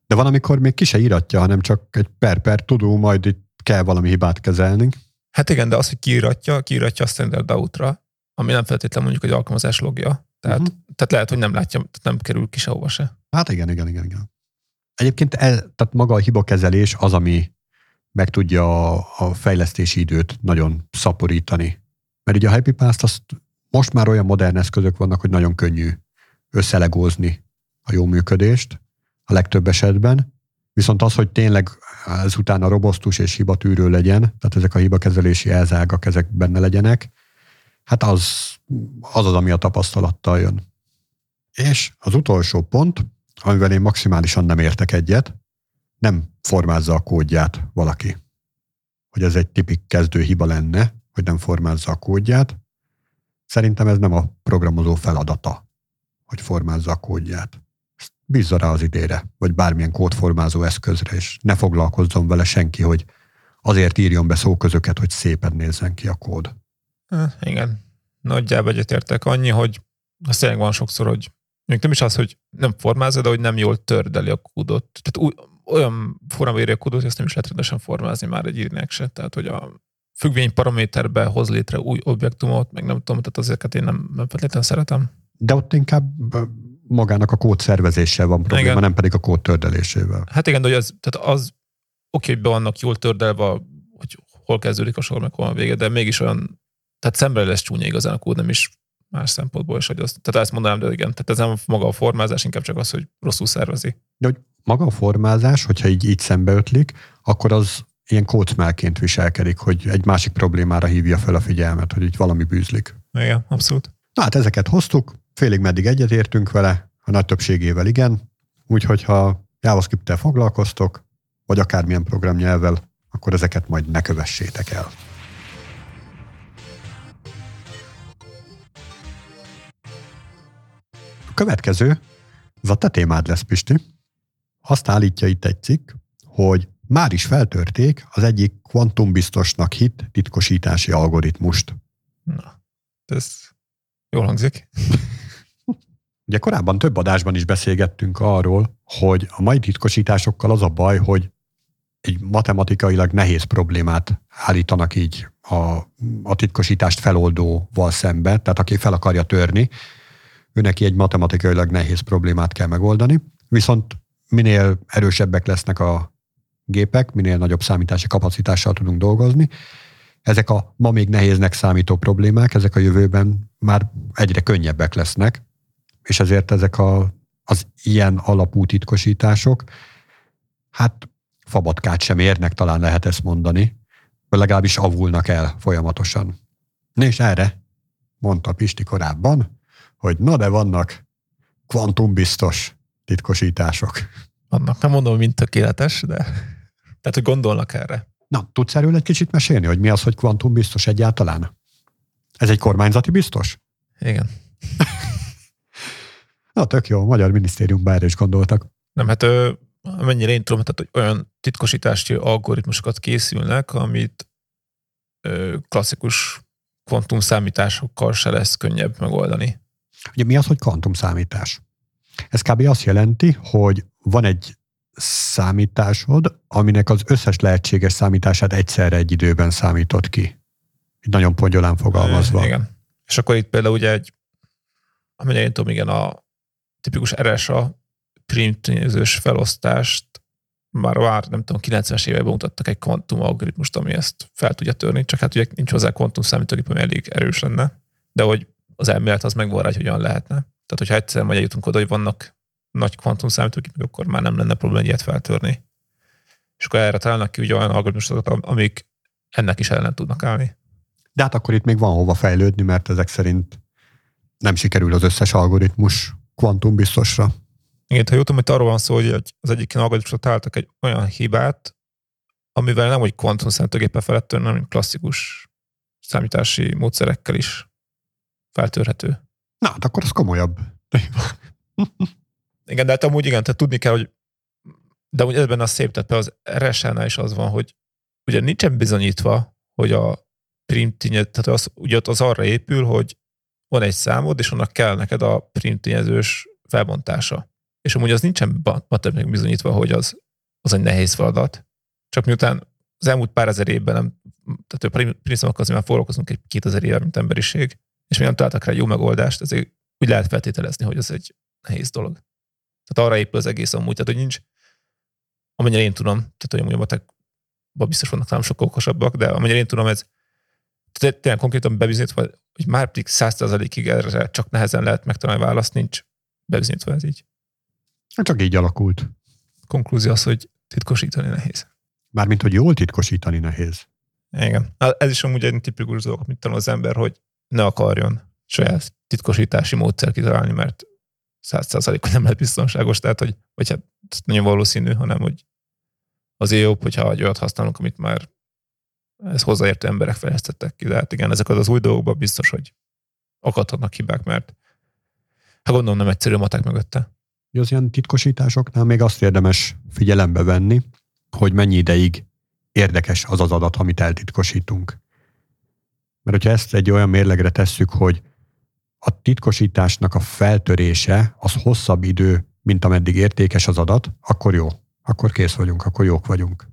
De van, amikor még ki se íratja, hanem csak egy per-per tudó, majd itt kell valami hibát kezelni. Hát igen, de az, hogy kiíratja, kiíratja a standard out-ra, ami nem feltétlenül mondjuk egy alkalmazás logja. Tehát, uh-huh. tehát lehet, hogy nem látja, tehát nem kerül ki sehova se. Hát igen, igen, igen, igen. Egyébként el, tehát maga a hibakezelés az, ami meg tudja a, a fejlesztési időt nagyon szaporítani. Mert ugye a Happy Pass-t azt most már olyan modern eszközök vannak, hogy nagyon könnyű összelegózni a jó működést a legtöbb esetben. Viszont az, hogy tényleg ezután a robosztus és hibatűrő legyen, tehát ezek a hibakezelési elzágak, ezek benne legyenek, hát az az, az ami a tapasztalattal jön. És az utolsó pont, amivel én maximálisan nem értek egyet, nem formázza a kódját valaki. Hogy ez egy tipik kezdő hiba lenne, hogy nem formázza a kódját. Szerintem ez nem a programozó feladata, hogy formázza a kódját. Bízza rá az idére, vagy bármilyen kódformázó eszközre, és ne foglalkozzon vele senki, hogy azért írjon be szóközöket, hogy szépen nézzen ki a kód. igen, nagyjából egyetértek annyi, hogy azt tényleg van sokszor, hogy még nem is az, hogy nem formázza, de hogy nem jól tördeli a kódot. Tehát új, olyan formában írja a kódot, hogy azt nem is lehet rendesen formázni már egy írnek se. Tehát, hogy a függvény paraméterbe hoz létre új objektumot, meg nem tudom, tehát azért én nem, nem feltétlenül szeretem. De ott inkább magának a kód szervezéssel van probléma, igen. nem pedig a kód tördelésével. Hát igen, de hogy az, tehát az oké, hogy be vannak jól tördelve, hogy hol kezdődik a sor, meg hol a vége, de mégis olyan tehát szemre lesz csúnya igazán a kód, nem is más szempontból is, hogy az, tehát ezt mondanám, de igen, tehát ez nem maga a formázás, inkább csak az, hogy rosszul szervezi. De hogy maga a formázás, hogyha így, így szembeötlik, akkor az ilyen kócmelként viselkedik, hogy egy másik problémára hívja fel a figyelmet, hogy így valami bűzlik. Igen, abszolút. Na hát ezeket hoztuk, félig meddig egyetértünk vele, a nagy többségével igen, úgyhogy ha JavaScript-tel foglalkoztok, vagy akármilyen programnyelvvel, akkor ezeket majd ne kövessétek el. A következő, ez a te témád lesz, Pisti. Azt állítja itt egy cikk, hogy már is feltörték az egyik kvantumbiztosnak hit titkosítási algoritmust. Na, ez jól hangzik. Ugye korábban több adásban is beszélgettünk arról, hogy a mai titkosításokkal az a baj, hogy egy matematikailag nehéz problémát állítanak így a, a titkosítást feloldóval szembe, tehát aki fel akarja törni, ő neki egy matematikailag nehéz problémát kell megoldani, viszont minél erősebbek lesznek a gépek, minél nagyobb számítási kapacitással tudunk dolgozni, ezek a ma még nehéznek számító problémák, ezek a jövőben már egyre könnyebbek lesznek, és ezért ezek a, az ilyen alapú titkosítások, hát fabatkát sem érnek, talán lehet ezt mondani, vagy legalábbis avulnak el folyamatosan. És erre mondta Pisti korábban, hogy na de vannak kvantumbiztos titkosítások. Vannak, nem mondom, mint tökéletes, de tehát, hogy gondolnak erre. Na, tudsz erről egy kicsit mesélni, hogy mi az, hogy kvantumbiztos egyáltalán? Ez egy kormányzati biztos? Igen. Na, tök jó, a Magyar Minisztériumban erre is gondoltak. Nem, hát mennyire én tudom, tehát, hogy olyan titkosítási algoritmusokat készülnek, amit ö, klasszikus kvantum számításokkal se lesz könnyebb megoldani. Ugye mi az, hogy kvantumszámítás? Ez kb. azt jelenti, hogy van egy számításod, aminek az összes lehetséges számítását egyszerre egy időben számított ki. Így nagyon pongyolán fogalmazva. Igen. És akkor itt például ugye egy, amennyire én tudom, igen, a tipikus RSA primtényezős felosztást már már nem tudom, 90-es években mutattak egy kvantum algoritmust, ami ezt fel tudja törni, csak hát ugye nincs hozzá kvantum számítógép, ami elég erős lenne, de hogy az elmélet az megvan rá, hogy hogyan lehetne. Tehát, hogyha egyszer majd eljutunk oda, hogy vannak nagy kvantum számítógépek, akkor már nem lenne probléma ilyet feltörni. És akkor erre találnak ki ugye olyan algoritmusokat, amik ennek is ellen tudnak állni. De hát akkor itt még van hova fejlődni, mert ezek szerint nem sikerül az összes algoritmus kvantum biztosra. Igen, ha jutom, hogy arról van szó, hogy az egyik algoritmusra találtak egy olyan hibát, amivel nem hogy kvantum számítógéppel felett hanem klasszikus számítási módszerekkel is feltörhető. Na, hát akkor az komolyabb. igen, de hát amúgy igen, tehát tudni kell, hogy de úgy ebben a szép, tehát az RSA-nál is az van, hogy ugye nincsen bizonyítva, hogy a primtényező, tehát az, ugye az arra épül, hogy van egy számod, és annak kell neked a primtényezős felbontása és amúgy az nincsen matematikailag bizonyítva, hogy az, az egy nehéz feladat. Csak miután az elmúlt pár ezer évben nem, tehát a prinszomokkal azért már foglalkozunk egy 2000 éve, mint emberiség, és mi nem találtak rá jó megoldást, ezért úgy lehet feltételezni, hogy ez egy nehéz dolog. Tehát arra épül az egész amúgy, tehát hogy nincs, amennyire én tudom, tehát hogy amúgy a matekban biztos vannak nem sokkal okosabbak, de amennyire én tudom, ez tényleg konkrétan bebizonyítva, hogy már pedig 100%-ig erre csak nehezen lehet megtalálni választ, nincs bebizonyítva ez így. Hát csak így alakult. Konklúzió az, hogy titkosítani nehéz. Mármint, hogy jól titkosítani nehéz. Igen. Ez is amúgy egy tipikus dolog, amit tanul az ember, hogy ne akarjon saját titkosítási módszer kitalálni, mert százszerzalékon nem lehet biztonságos, tehát hogy, vagy hát nagyon valószínű, hanem hogy azért jobb, hogyha egy olyat használunk, amit már ez hozzáértő emberek fejlesztettek ki. De hát igen, ezek az, az új dolgokban biztos, hogy akadhatnak hibák, mert hát gondolom nem egyszerű matek mögötte az ilyen titkosításoknál még azt érdemes figyelembe venni, hogy mennyi ideig érdekes az az adat, amit eltitkosítunk. Mert hogyha ezt egy olyan mérlegre tesszük, hogy a titkosításnak a feltörése az hosszabb idő, mint ameddig értékes az adat, akkor jó. Akkor kész vagyunk, akkor jók vagyunk.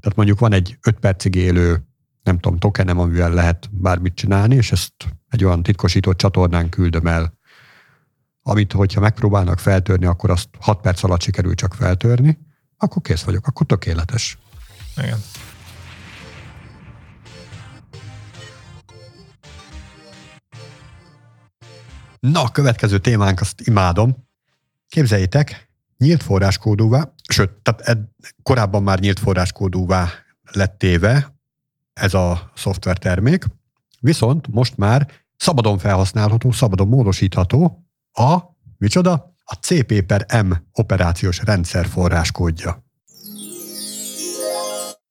Tehát mondjuk van egy 5 percig élő, nem tudom, tokenem, amivel lehet bármit csinálni, és ezt egy olyan titkosított csatornán küldöm el amit, hogyha megpróbálnak feltörni, akkor azt 6 perc alatt sikerül csak feltörni, akkor kész vagyok, akkor tökéletes. Igen. Na, a következő témánk, azt imádom. Képzeljétek, nyílt forráskódúvá, sőt, tehát ed, korábban már nyílt forráskódúvá lett téve ez a szoftvertermék, viszont most már szabadon felhasználható, szabadon módosítható, a, micsoda? A CP per M operációs rendszer forráskódja.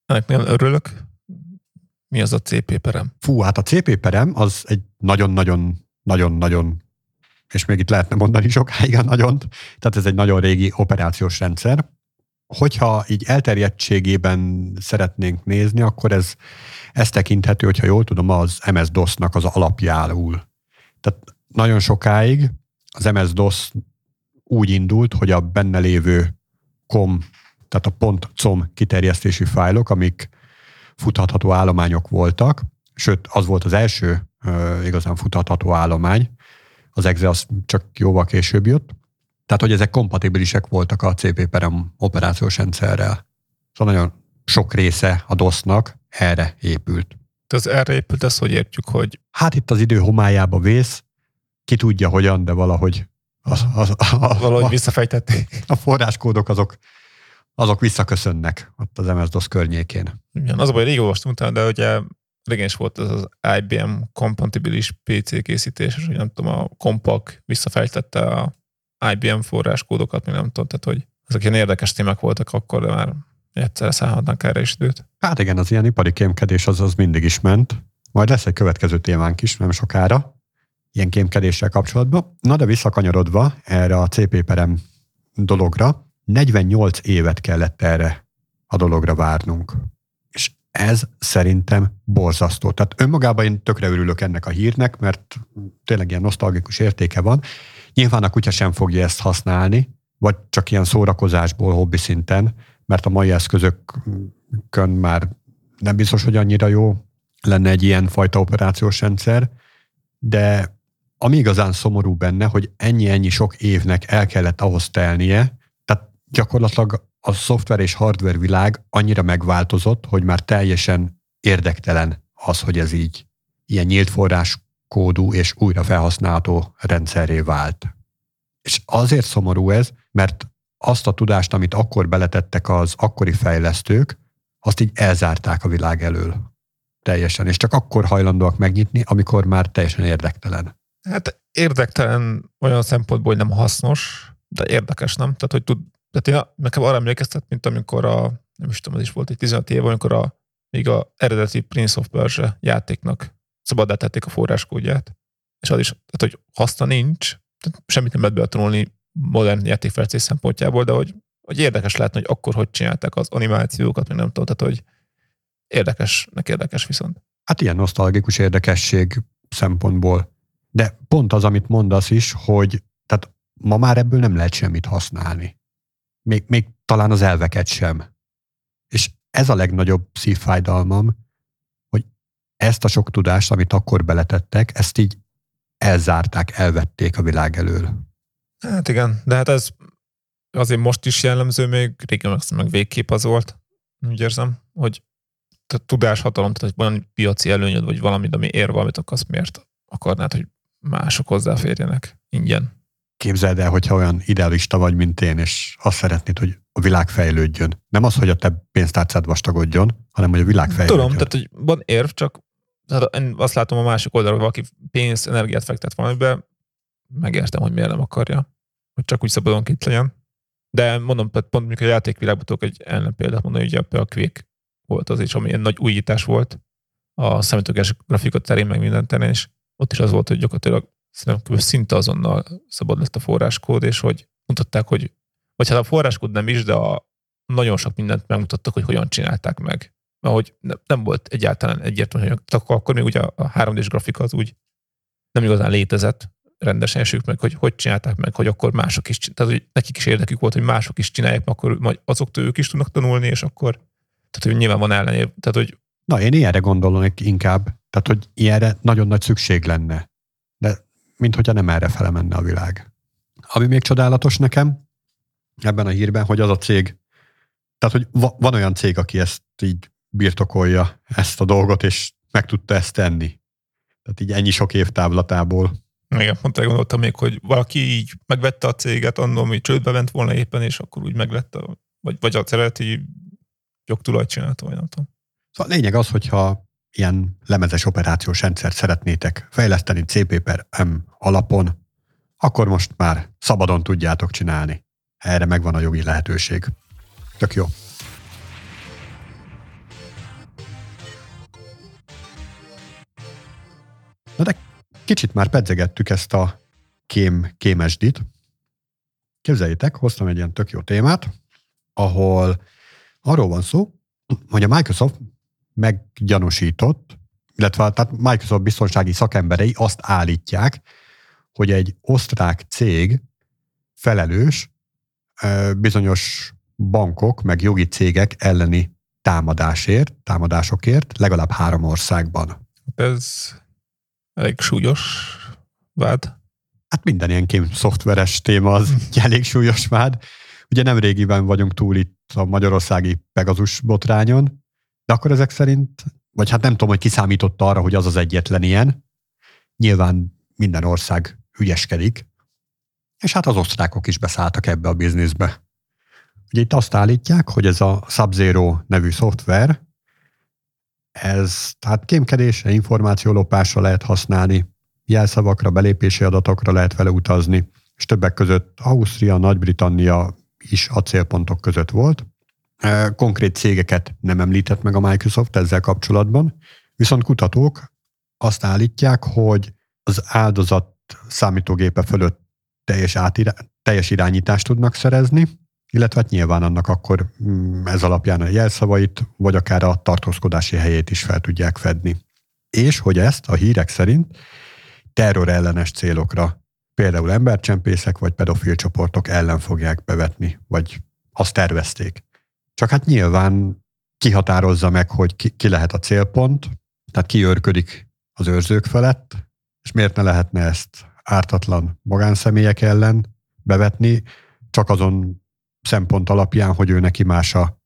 Ennek nagyon örülök. Mi az a CP per M? Fú, hát a CP per M az egy nagyon-nagyon, nagyon-nagyon, és még itt lehetne mondani sokáig a nagyon, tehát ez egy nagyon régi operációs rendszer. Hogyha így elterjedtségében szeretnénk nézni, akkor ez, ez tekinthető, hogyha jól tudom, az MS-DOS-nak az alapjául. Tehát nagyon sokáig az MS-DOS úgy indult, hogy a benne lévő com, tehát a .com kiterjesztési fájlok, amik futhatható állományok voltak, sőt, az volt az első uh, igazán futhatható állomány, az exe az csak jóval később jött, tehát, hogy ezek kompatibilisek voltak a CP perem operációs rendszerrel. Szóval nagyon sok része a DOS-nak erre épült. De az erre épült, ez hogy értjük, hogy... Hát itt az idő homályába vész, ki tudja hogyan, de valahogy az, az, a, valahogy a, visszafejtették. A forráskódok azok, azok visszaköszönnek ott az MS-DOS környékén. Igen, az a baj, rég olvastam utána, de ugye régen is volt az, az IBM kompatibilis PC készítés, és nem tudom, a Compaq visszafejtette a IBM forráskódokat, még nem tudom, tehát hogy ezek ilyen érdekes témák voltak akkor, de már egyszerre szállhatnak erre is időt. Hát igen, az ilyen ipari kémkedés az, az mindig is ment. Majd lesz egy következő témánk is, nem sokára ilyen kémkedéssel kapcsolatban. Na de visszakanyarodva erre a CP perem dologra, 48 évet kellett erre a dologra várnunk. És ez szerintem borzasztó. Tehát önmagában én tökre örülök ennek a hírnek, mert tényleg ilyen nosztalgikus értéke van. Nyilván a kutya sem fogja ezt használni, vagy csak ilyen szórakozásból, hobbi szinten, mert a mai eszközökön már nem biztos, hogy annyira jó lenne egy ilyen fajta operációs rendszer, de ami igazán szomorú benne, hogy ennyi-ennyi sok évnek el kellett ahhoz telnie, tehát gyakorlatilag a szoftver és hardware világ annyira megváltozott, hogy már teljesen érdektelen az, hogy ez így ilyen nyílt forrás kódú és újra felhasználható rendszerré vált. És azért szomorú ez, mert azt a tudást, amit akkor beletettek az akkori fejlesztők, azt így elzárták a világ elől. Teljesen. És csak akkor hajlandóak megnyitni, amikor már teljesen érdektelen. Hát érdektelen olyan szempontból, hogy nem hasznos, de érdekes, nem? Tehát, hogy tud, tehát én nekem arra emlékeztet, mint amikor a, nem is tudom, ez is volt egy 15 év, amikor a, még a eredeti Prince of Persia játéknak szabadá tették a forráskódját. És az is, tehát, hogy haszna nincs, tehát semmit nem lehet betanulni modern játékfejlesztés szempontjából, de hogy, hogy érdekes lehetne, hogy akkor hogy csinálták az animációkat, még nem tudom, tehát hogy érdekesnek érdekes viszont. Hát ilyen nosztalgikus érdekesség szempontból. De pont az, amit mondasz is, hogy tehát ma már ebből nem lehet semmit használni. Még, még talán az elveket sem. És ez a legnagyobb szívfájdalmam, ezt a sok tudást, amit akkor beletettek, ezt így elzárták, elvették a világ elől. Hát igen, de hát ez azért most is jellemző, még régen meg végképp az volt, úgy érzem, hogy tehát tudáshatalom, tehát hogy van piaci előnyöd, vagy valami, ami ér valamit, akkor azt miért akarnád, hogy mások hozzáférjenek ingyen? Képzeld el, hogyha olyan idealista vagy, mint én, és azt szeretnéd, hogy a világ fejlődjön. Nem az, hogy a te pénztárcád vastagodjon, hanem hogy a világ fejlődjön. Tudom, tehát hogy van érv, csak tehát én azt látom a másik oldalról, valaki pénzt, energiát fektet valamibe, megértem, hogy miért nem akarja, hogy csak úgy szabadon itt legyen. De mondom, pont mondjuk a játékvilágban tudok egy ellen példát mondani, hogy a Quake volt az is, ami egy nagy újítás volt a számítógépes grafikot terén, meg minden terén, és ott is az volt, hogy gyakorlatilag szerintem szinte azonnal szabad lett a forráskód, és hogy mutatták, hogy, vagy hát a forráskód nem is, de a, nagyon sok mindent megmutattak, hogy hogyan csinálták meg. Mert hogy nem volt egyáltalán egyértelmű, hogy akkor még ugye a 3D-s grafika az úgy nem igazán létezett, rendesen esük meg, hogy hogy csinálták meg, hogy akkor mások is, tehát hogy nekik is érdekük volt, hogy mások is csinálják, akkor majd azoktól ők is tudnak tanulni, és akkor, tehát hogy nyilván van ellenév, tehát hogy Na, én ilyenre gondolok inkább, tehát hogy ilyenre nagyon nagy szükség lenne, de mint hogyha nem erre fele a világ. Ami még csodálatos nekem ebben a hírben, hogy az a cég, tehát hogy va- van olyan cég, aki ezt így birtokolja, ezt a dolgot, és meg tudta ezt tenni. Tehát így ennyi sok év távlatából. Igen, pont gondoltam még, hogy valaki így megvette a céget, annól, hogy csődbe ment volna éppen, és akkor úgy meglett, a, vagy, vagy a területi jogtulajt csinálta, vagy nem tudom. Szóval a lényeg az, hogyha ilyen lemezes operációs rendszert szeretnétek fejleszteni CP per M alapon, akkor most már szabadon tudjátok csinálni. Erre megvan a jogi lehetőség. Tök jó. Na de kicsit már pedzegettük ezt a kém, kémesdit. Képzeljétek, hoztam egy ilyen tök jó témát, ahol arról van szó, hogy a Microsoft meggyanúsított, illetve tehát Microsoft biztonsági szakemberei azt állítják, hogy egy osztrák cég felelős bizonyos bankok, meg jogi cégek elleni támadásért, támadásokért legalább három országban. Ez elég súlyos vád. Hát minden ilyen kém szoftveres téma az elég súlyos vád. Ugye nem régiben vagyunk túl itt a magyarországi Pegasus botrányon, de akkor ezek szerint, vagy hát nem tudom, hogy kiszámította arra, hogy az az egyetlen ilyen. Nyilván minden ország ügyeskedik, és hát az osztrákok is beszálltak ebbe a bizniszbe. Ugye itt azt állítják, hogy ez a Sub-Zero nevű szoftver, ez tehát kémkedésre, információlopásra lehet használni, jelszavakra, belépési adatokra lehet vele utazni, és többek között Ausztria, Nagy-Britannia is a célpontok között volt. Konkrét cégeket nem említett meg a Microsoft ezzel kapcsolatban, viszont kutatók azt állítják, hogy az áldozat számítógépe fölött teljes, átira- teljes irányítást tudnak szerezni, illetve hát nyilván annak akkor mm, ez alapján a jelszavait, vagy akár a tartózkodási helyét is fel tudják fedni. És hogy ezt a hírek szerint terrorellenes célokra, például embercsempészek vagy pedofil csoportok ellen fogják bevetni, vagy azt tervezték. Csak hát nyilván kihatározza meg, hogy ki, ki lehet a célpont, tehát ki őrködik az őrzők felett, és miért ne lehetne ezt ártatlan magánszemélyek ellen bevetni, csak azon szempont alapján, hogy ő neki más a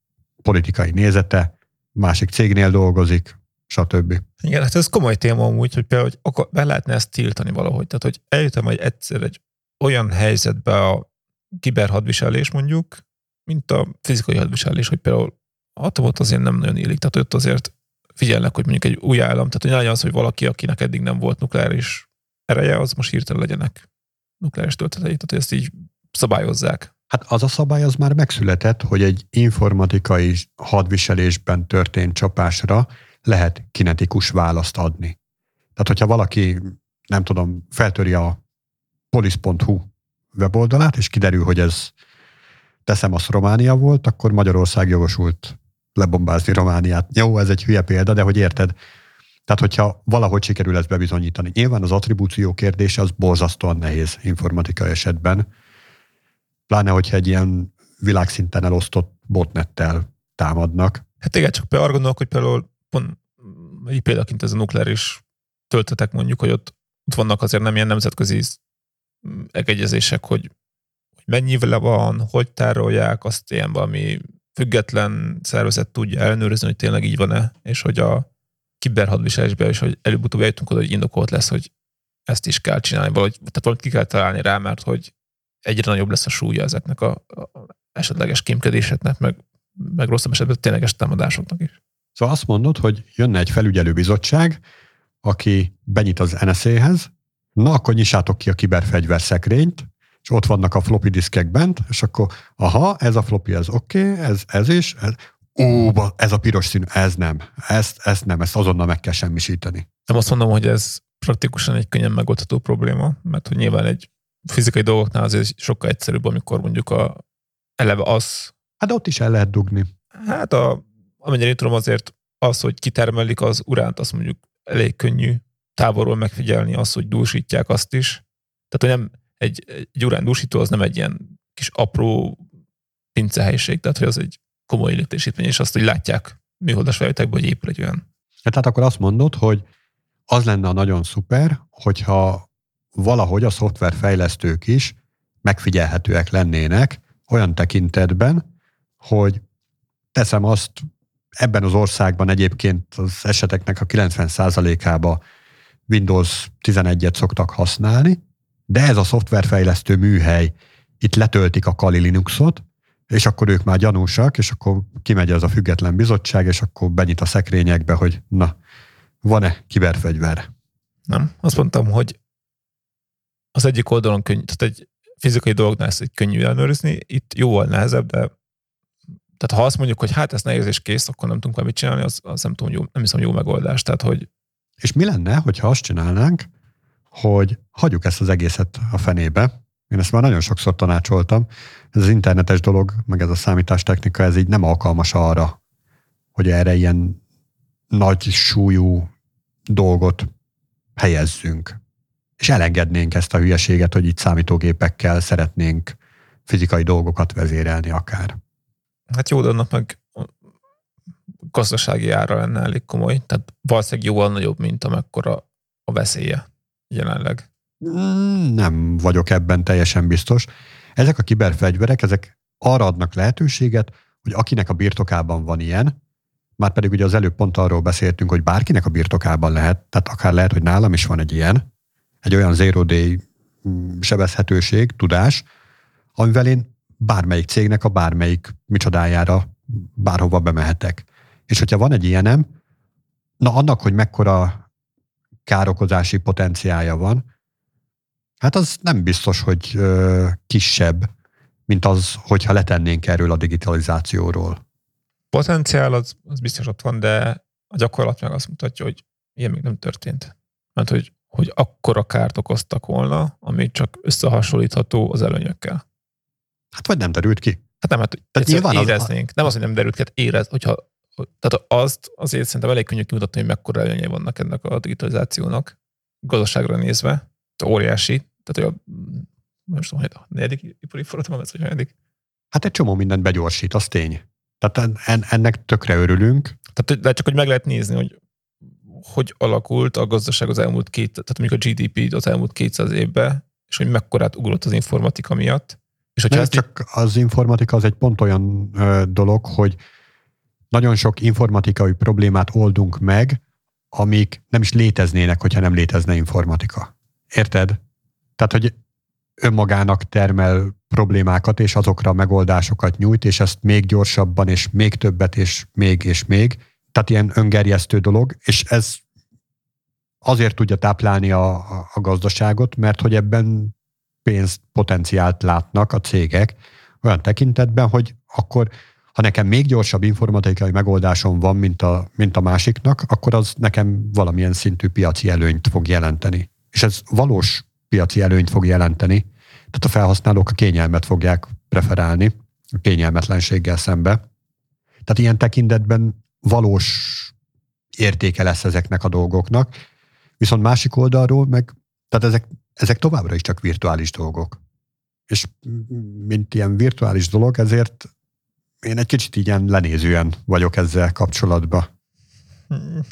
politikai nézete, másik cégnél dolgozik, stb. Igen, hát ez komoly téma amúgy, hogy például hogy be lehetne ezt tiltani valahogy. Tehát, hogy eljutom, hogy egyszer egy olyan helyzetbe a kiberhadviselés mondjuk, mint a fizikai hadviselés, hogy például atomot azért nem nagyon élik, tehát ott azért figyelnek, hogy mondjuk egy új állam, tehát hogy nagyon az, hogy valaki, akinek eddig nem volt nukleáris ereje, az most hirtelen legyenek nukleáris töltetei, tehát ezt így szabályozzák. Hát az a szabály az már megszületett, hogy egy informatikai hadviselésben történt csapásra lehet kinetikus választ adni. Tehát, hogyha valaki, nem tudom, feltöri a police.hu weboldalát, és kiderül, hogy ez teszem azt Románia volt, akkor Magyarország jogosult lebombázni Romániát. Jó, ez egy hülye példa, de hogy érted? Tehát, hogyha valahogy sikerül ezt bebizonyítani. Nyilván az attribúció kérdése az borzasztóan nehéz informatikai esetben, pláne, hogyha egy ilyen világszinten elosztott botnettel támadnak. Hát igen, csak arra gondolok, hogy például pont egy példaként ez a nukleáris töltetek mondjuk, hogy ott, ott vannak azért nem ilyen nemzetközi egegyezések, hogy, hogy mennyi vele van, hogy tárolják, azt ilyen valami független szervezet tudja ellenőrizni, hogy tényleg így van-e, és hogy a kiberhadviselésben is, hogy előbb-utóbb eljutunk oda, hogy indokolt lesz, hogy ezt is kell csinálni, vagy tehát valamit ki kell találni rá, mert hogy egyre nagyobb lesz a súlya ezeknek a, a esetleges kémkedéseknek, meg, meg rosszabb esetben tényleges támadásoknak is. Szóval azt mondod, hogy jönne egy felügyelőbizottság, aki benyit az NSZ-hez, na akkor nyissátok ki a kiberfegyver szekrényt, és ott vannak a floppy diszkek bent, és akkor aha, ez a floppy, ez oké, okay, ez, ez is, ez, ó, ez a piros színű, ez nem, ezt, ezt nem, ezt azonnal meg kell semmisíteni. Nem azt mondom, hogy ez praktikusan egy könnyen megoldható probléma, mert hogy nyilván egy fizikai dolgoknál azért sokkal egyszerűbb, amikor mondjuk a eleve az... Hát ott is el lehet dugni. Hát a, amennyire én tudom azért az, hogy kitermelik az uránt, azt mondjuk elég könnyű távolról megfigyelni, az, hogy dúsítják azt is. Tehát, hogy nem egy, egy urán dúsító az nem egy ilyen kis apró pincehelyiség, tehát hogy az egy komoly létesítmény, és azt, hogy látják műholdas felvételekből, hogy épül egy olyan. Tehát akkor azt mondod, hogy az lenne a nagyon szuper, hogyha valahogy a szoftverfejlesztők is megfigyelhetőek lennének olyan tekintetben, hogy teszem azt, ebben az országban egyébként az eseteknek a 90%-ába Windows 11-et szoktak használni, de ez a szoftverfejlesztő műhely itt letöltik a Kali Linuxot, és akkor ők már gyanúsak, és akkor kimegy az a független bizottság, és akkor benyit a szekrényekbe, hogy na, van-e kiberfegyver? Nem. Azt mondtam, hogy az egyik oldalon könnyű, tehát egy fizikai dolognál ezt könnyű ellenőrizni, itt jóval nehezebb, de tehát ha azt mondjuk, hogy hát ez nehéz és kész, akkor nem tudunk mit csinálni, az, az nem tudom, jó, nem hiszem jó megoldás. Tehát, hogy... És mi lenne, hogyha azt csinálnánk, hogy hagyjuk ezt az egészet a fenébe, én ezt már nagyon sokszor tanácsoltam, ez az internetes dolog, meg ez a számítástechnika, ez így nem alkalmas arra, hogy erre ilyen nagy súlyú dolgot helyezzünk és elengednénk ezt a hülyeséget, hogy itt számítógépekkel szeretnénk fizikai dolgokat vezérelni akár. Hát jó, de annak meg gazdasági ára lenne elég komoly, tehát valószínűleg jóval nagyobb, mint amekkora a veszélye jelenleg. Mm, nem vagyok ebben teljesen biztos. Ezek a kiberfegyverek, ezek arra adnak lehetőséget, hogy akinek a birtokában van ilyen, már pedig ugye az előbb pont arról beszéltünk, hogy bárkinek a birtokában lehet, tehát akár lehet, hogy nálam is van egy ilyen, egy olyan zero day mm, sebezhetőség, tudás, amivel én bármelyik cégnek a bármelyik micsodájára bárhova bemehetek. És hogyha van egy ilyenem, na annak, hogy mekkora károkozási potenciája van, hát az nem biztos, hogy ö, kisebb, mint az, hogyha letennénk erről a digitalizációról. Potenciál az, az biztos ott van, de a gyakorlat meg azt mutatja, hogy ilyen még nem történt. Mert hogy hogy akkora kárt okoztak volna, ami csak összehasonlítható az előnyökkel. Hát vagy nem derült ki. Hát nem, hát tehát nyilván éreznénk. Az... Nem az, hogy nem derült ki, hát érez, hogyha tehát azt azért szerintem elég könnyű kimutatni, hogy mekkora előnyei vannak ennek a digitalizációnak gazdaságra nézve. Óriási. Tehát, hogy a, most tudom, hogy a negyedik ipari forradalom, ez, a negyedik. Hát egy csomó mindent begyorsít, az tény. Tehát en, ennek tökre örülünk. Tehát de csak hogy meg lehet nézni, hogy hogy alakult a gazdaság az elmúlt két, tehát mondjuk a GDP az elmúlt 200 évben, és hogy mekkorát ugrott az informatika miatt. És hogyha ezt csak így... az informatika az egy pont olyan ö, dolog, hogy nagyon sok informatikai problémát oldunk meg, amik nem is léteznének, hogyha nem létezne informatika. Érted? Tehát, hogy önmagának termel problémákat, és azokra megoldásokat nyújt, és ezt még gyorsabban, és még többet, és még, és még. Tehát ilyen öngerjesztő dolog, és ez azért tudja táplálni a, a, gazdaságot, mert hogy ebben pénzt, potenciált látnak a cégek olyan tekintetben, hogy akkor ha nekem még gyorsabb informatikai megoldásom van, mint a, mint a másiknak, akkor az nekem valamilyen szintű piaci előnyt fog jelenteni. És ez valós piaci előnyt fog jelenteni, tehát a felhasználók a kényelmet fogják preferálni, a kényelmetlenséggel szembe. Tehát ilyen tekintetben valós értéke lesz ezeknek a dolgoknak, viszont másik oldalról meg, tehát ezek, ezek továbbra is csak virtuális dolgok. És mint ilyen virtuális dolog, ezért én egy kicsit ilyen lenézően vagyok ezzel kapcsolatban.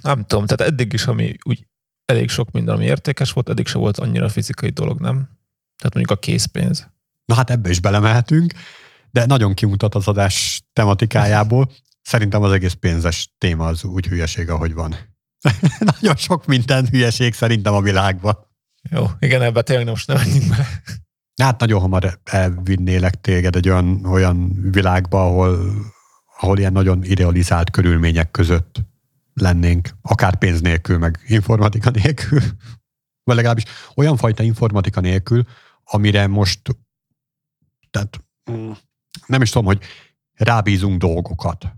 Nem tudom, tehát eddig is, ami úgy elég sok minden, ami értékes volt, eddig se volt annyira fizikai dolog, nem? Tehát mondjuk a készpénz. Na hát ebbe is belemehetünk, de nagyon kimutat az adás tematikájából. Szerintem az egész pénzes téma az úgy hülyeség, ahogy van. nagyon sok minden hülyeség szerintem a világban. Jó, igen, ebbe tényleg most nem menjünk bele. Hát nagyon hamar elvinnélek téged egy olyan, olyan világba, ahol, ahol ilyen nagyon idealizált körülmények között lennénk, akár pénz nélkül, meg informatika nélkül, vagy legalábbis olyan fajta informatika nélkül, amire most, tehát mm, nem is tudom, hogy rábízunk dolgokat.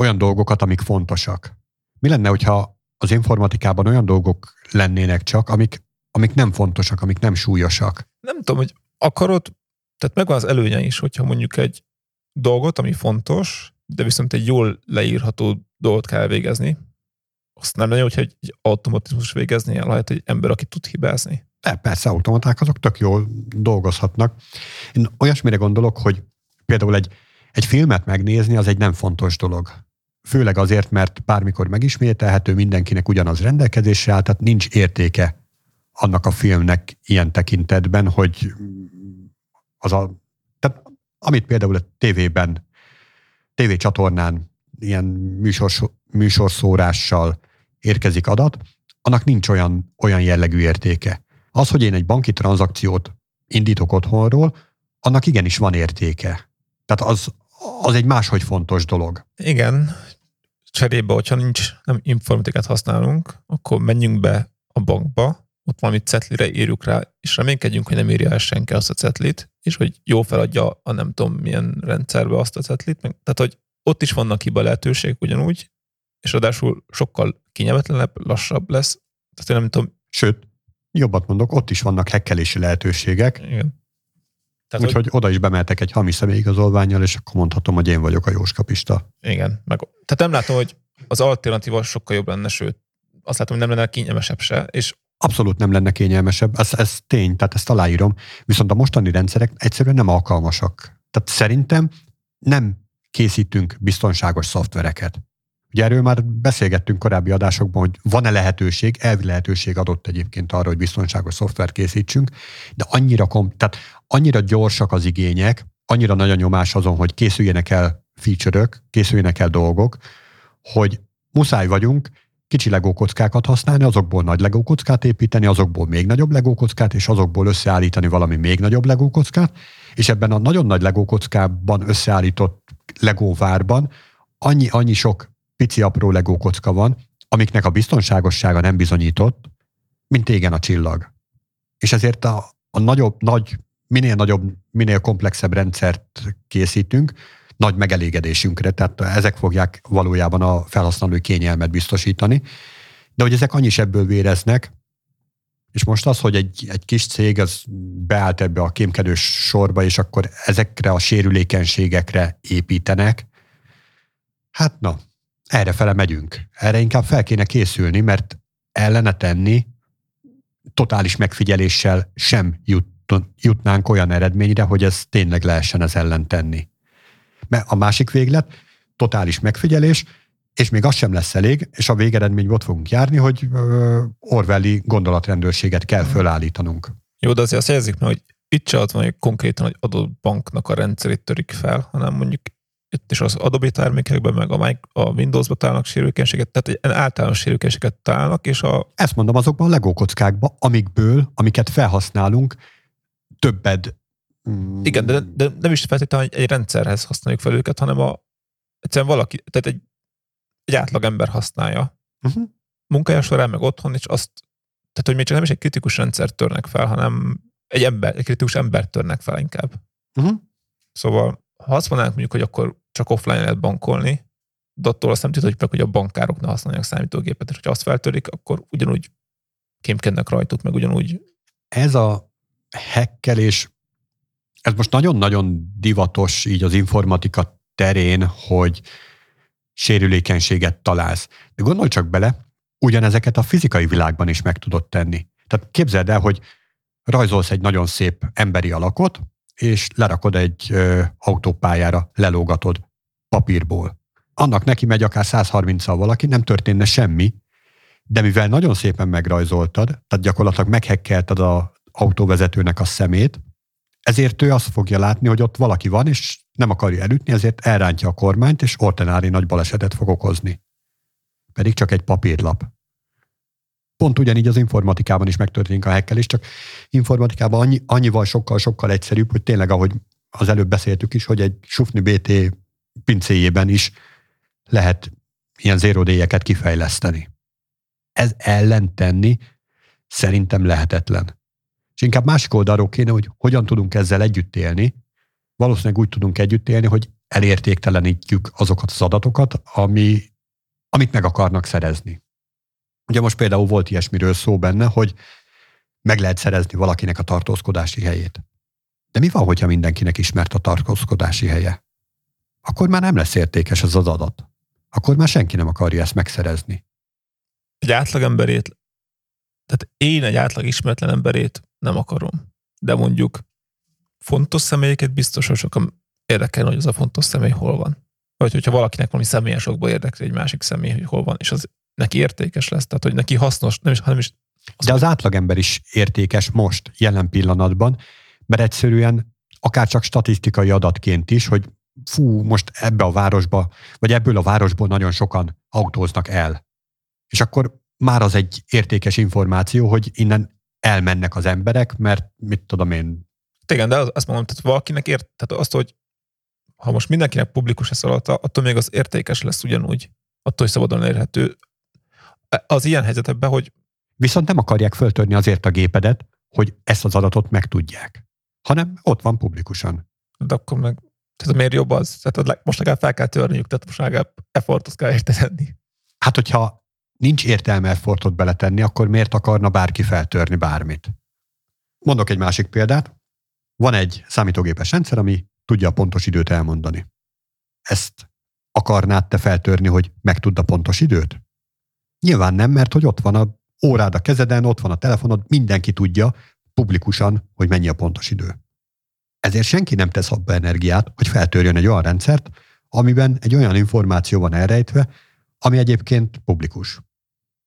Olyan dolgokat, amik fontosak. Mi lenne, hogyha az informatikában olyan dolgok lennének csak, amik, amik nem fontosak, amik nem súlyosak? Nem tudom, hogy akarod, tehát megvan az előnye is, hogyha mondjuk egy dolgot, ami fontos, de viszont egy jól leírható dolgot kell végezni, azt nem lenne, hogyha egy automatizmus végezni lehet egy ember, aki tud hibázni. De persze, automaták azok tök jól dolgozhatnak. Én olyasmire gondolok, hogy például egy, egy filmet megnézni, az egy nem fontos dolog. Főleg azért, mert bármikor megismételhető, mindenkinek ugyanaz rendelkezésre áll, tehát nincs értéke annak a filmnek ilyen tekintetben, hogy az a, tehát amit például a tévében, tévécsatornán ilyen műsors, műsorszórással érkezik adat, annak nincs olyan, olyan jellegű értéke. Az, hogy én egy banki tranzakciót indítok otthonról, annak igenis van értéke. Tehát az, az egy máshogy fontos dolog. Igen, cserébe, hogyha nincs, nem informatikát használunk, akkor menjünk be a bankba, ott valami cetlire írjuk rá, és reménykedjünk, hogy nem írja el senki azt a cetlit, és hogy jó feladja a nem tudom milyen rendszerbe azt a cetlit. Tehát, hogy ott is vannak hiba lehetőségek ugyanúgy, és ráadásul sokkal kényelmetlenebb, lassabb lesz. Tehát én nem tudom. Sőt, jobbat mondok, ott is vannak hekkelési lehetőségek. Igen. Tehát, Úgyhogy hogy... oda is bemeltek egy hamis személyigazolványjal, és akkor mondhatom, hogy én vagyok a jóskapista. Igen. Meg, tehát nem látom, hogy az alternatíva sokkal jobb lenne, sőt, azt látom, hogy nem lenne kényelmesebb se, és Abszolút nem lenne kényelmesebb, ez, ez tény, tehát ezt aláírom. Viszont a mostani rendszerek egyszerűen nem alkalmasak. Tehát szerintem nem készítünk biztonságos szoftvereket. Ugye erről már beszélgettünk korábbi adásokban, hogy van-e lehetőség, elvi lehetőség adott egyébként arra, hogy biztonságos szoftvert készítsünk, de annyira, kom- tehát annyira gyorsak az igények, annyira nagy a nyomás azon, hogy készüljenek el feature-ök, készüljenek el dolgok, hogy muszáj vagyunk kicsi legókockákat használni, azokból nagy legókockát építeni, azokból még nagyobb legókockát, és azokból összeállítani valami még nagyobb legókockát, és ebben a nagyon nagy legókockában összeállított legóvárban annyi, annyi sok pici apró legókocka van, amiknek a biztonságossága nem bizonyított, mint égen a csillag. És ezért a, a nagyobb, nagy, minél nagyobb, minél komplexebb rendszert készítünk, nagy megelégedésünkre, tehát ezek fogják valójában a felhasználói kényelmet biztosítani. De hogy ezek annyi ebből véreznek, És most az, hogy egy, egy kis cég az beállt ebbe a kémkedős sorba, és akkor ezekre a sérülékenységekre építenek, hát na, erre fele megyünk. Erre inkább fel kéne készülni, mert ellene tenni totális megfigyeléssel sem jut, jutnánk olyan eredményre, hogy ez tényleg lehessen ez ellen tenni. Mert a másik véglet, totális megfigyelés, és még az sem lesz elég, és a végeredmény ott fogunk járni, hogy Orwelli gondolatrendőrséget kell fölállítanunk. Jó, de azért azt jelzik meg, hogy itt se az van, hogy konkrétan egy adott banknak a rendszerét törik fel, hanem mondjuk itt is az Adobe termékekben, meg a, a Windows-ba találnak sérülékenységet, tehát egy általános sérülékenységet találnak, és a... Ezt mondom azokban a Lego kockákban, amikből, amiket felhasználunk, többed... Mm. Igen, de, de nem is feltétlenül egy, egy rendszerhez használjuk fel őket, hanem a, egyszerűen valaki, tehát egy, egy átlag ember használja. Uh-huh. Munkája során, meg otthon, és azt, tehát hogy még csak nem is egy kritikus rendszer törnek fel, hanem egy ember, egy kritikus ember törnek fel inkább. Uh-huh. Szóval, ha azt mondanánk mondjuk, hogy akkor csak offline lehet bankolni, de attól azt nem tudod, hogy a bankárok ne használják számítógépet, és hogyha azt feltörik, akkor ugyanúgy kémkednek rajtuk, meg ugyanúgy. Ez a hekkelés, ez most nagyon-nagyon divatos így az informatika terén, hogy sérülékenységet találsz. De gondolj csak bele, ugyanezeket a fizikai világban is meg tudod tenni. Tehát képzeld el, hogy rajzolsz egy nagyon szép emberi alakot, és lerakod egy ö, autópályára, lelógatod papírból. Annak neki megy akár 130-al valaki, nem történne semmi, de mivel nagyon szépen megrajzoltad, tehát gyakorlatilag meghekkelted az autóvezetőnek a szemét, ezért ő azt fogja látni, hogy ott valaki van, és nem akarja elütni, ezért elrántja a kormányt, és ordinári nagy balesetet fog okozni. Pedig csak egy papírlap. Pont ugyanígy az informatikában is megtörténik a hekkelés, csak informatikában annyi, annyival sokkal-sokkal egyszerűbb, hogy tényleg, ahogy az előbb beszéltük is, hogy egy Sufni BT pincéjében is lehet ilyen zérodélyeket kifejleszteni. Ez ellen tenni szerintem lehetetlen. És inkább másik oldalról kéne, hogy hogyan tudunk ezzel együtt élni. Valószínűleg úgy tudunk együtt élni, hogy elértéktelenítjük azokat az adatokat, ami, amit meg akarnak szerezni. Ugye most például volt ilyesmiről szó benne, hogy meg lehet szerezni valakinek a tartózkodási helyét. De mi van, hogyha mindenkinek ismert a tartózkodási helye? Akkor már nem lesz értékes az az adat. Akkor már senki nem akarja ezt megszerezni. Egy átlagemberét, tehát én egy átlag ismeretlen emberét nem akarom. De mondjuk fontos személyeket biztos, hogy sokan érdekel, hogy az a fontos személy hol van. Vagy hogyha valakinek valami személyes okból érdekli egy másik személy, hogy hol van, és az neki értékes lesz, tehát hogy neki hasznos, nem is, hanem is az De az átlagember is értékes most, jelen pillanatban, mert egyszerűen akár csak statisztikai adatként is, hogy fú, most ebbe a városba, vagy ebből a városból nagyon sokan autóznak el. És akkor már az egy értékes információ, hogy innen elmennek az emberek, mert mit tudom én. Igen, de azt mondom, tehát valakinek ért, tehát azt, hogy ha most mindenkinek publikus ez alatt, attól még az értékes lesz ugyanúgy. Attól, hogy szabadon elérhető. Az ilyen helyzetekben, hogy... Viszont nem akarják föltörni azért a gépedet, hogy ezt az adatot megtudják, hanem ott van publikusan. De akkor meg, tehát miért jobb az? Tehát most legalább fel kell törniük, tehát most legalább effortot kell érte tenni. Hát, hogyha nincs értelme effortot beletenni, akkor miért akarna bárki feltörni bármit? Mondok egy másik példát. Van egy számítógépes rendszer, ami tudja a pontos időt elmondani. Ezt akarnád te feltörni, hogy megtudd a pontos időt? Nyilván nem, mert hogy ott van a órád a kezeden, ott van a telefonod, mindenki tudja publikusan, hogy mennyi a pontos idő. Ezért senki nem tesz abba energiát, hogy feltörjön egy olyan rendszert, amiben egy olyan információ van elrejtve, ami egyébként publikus.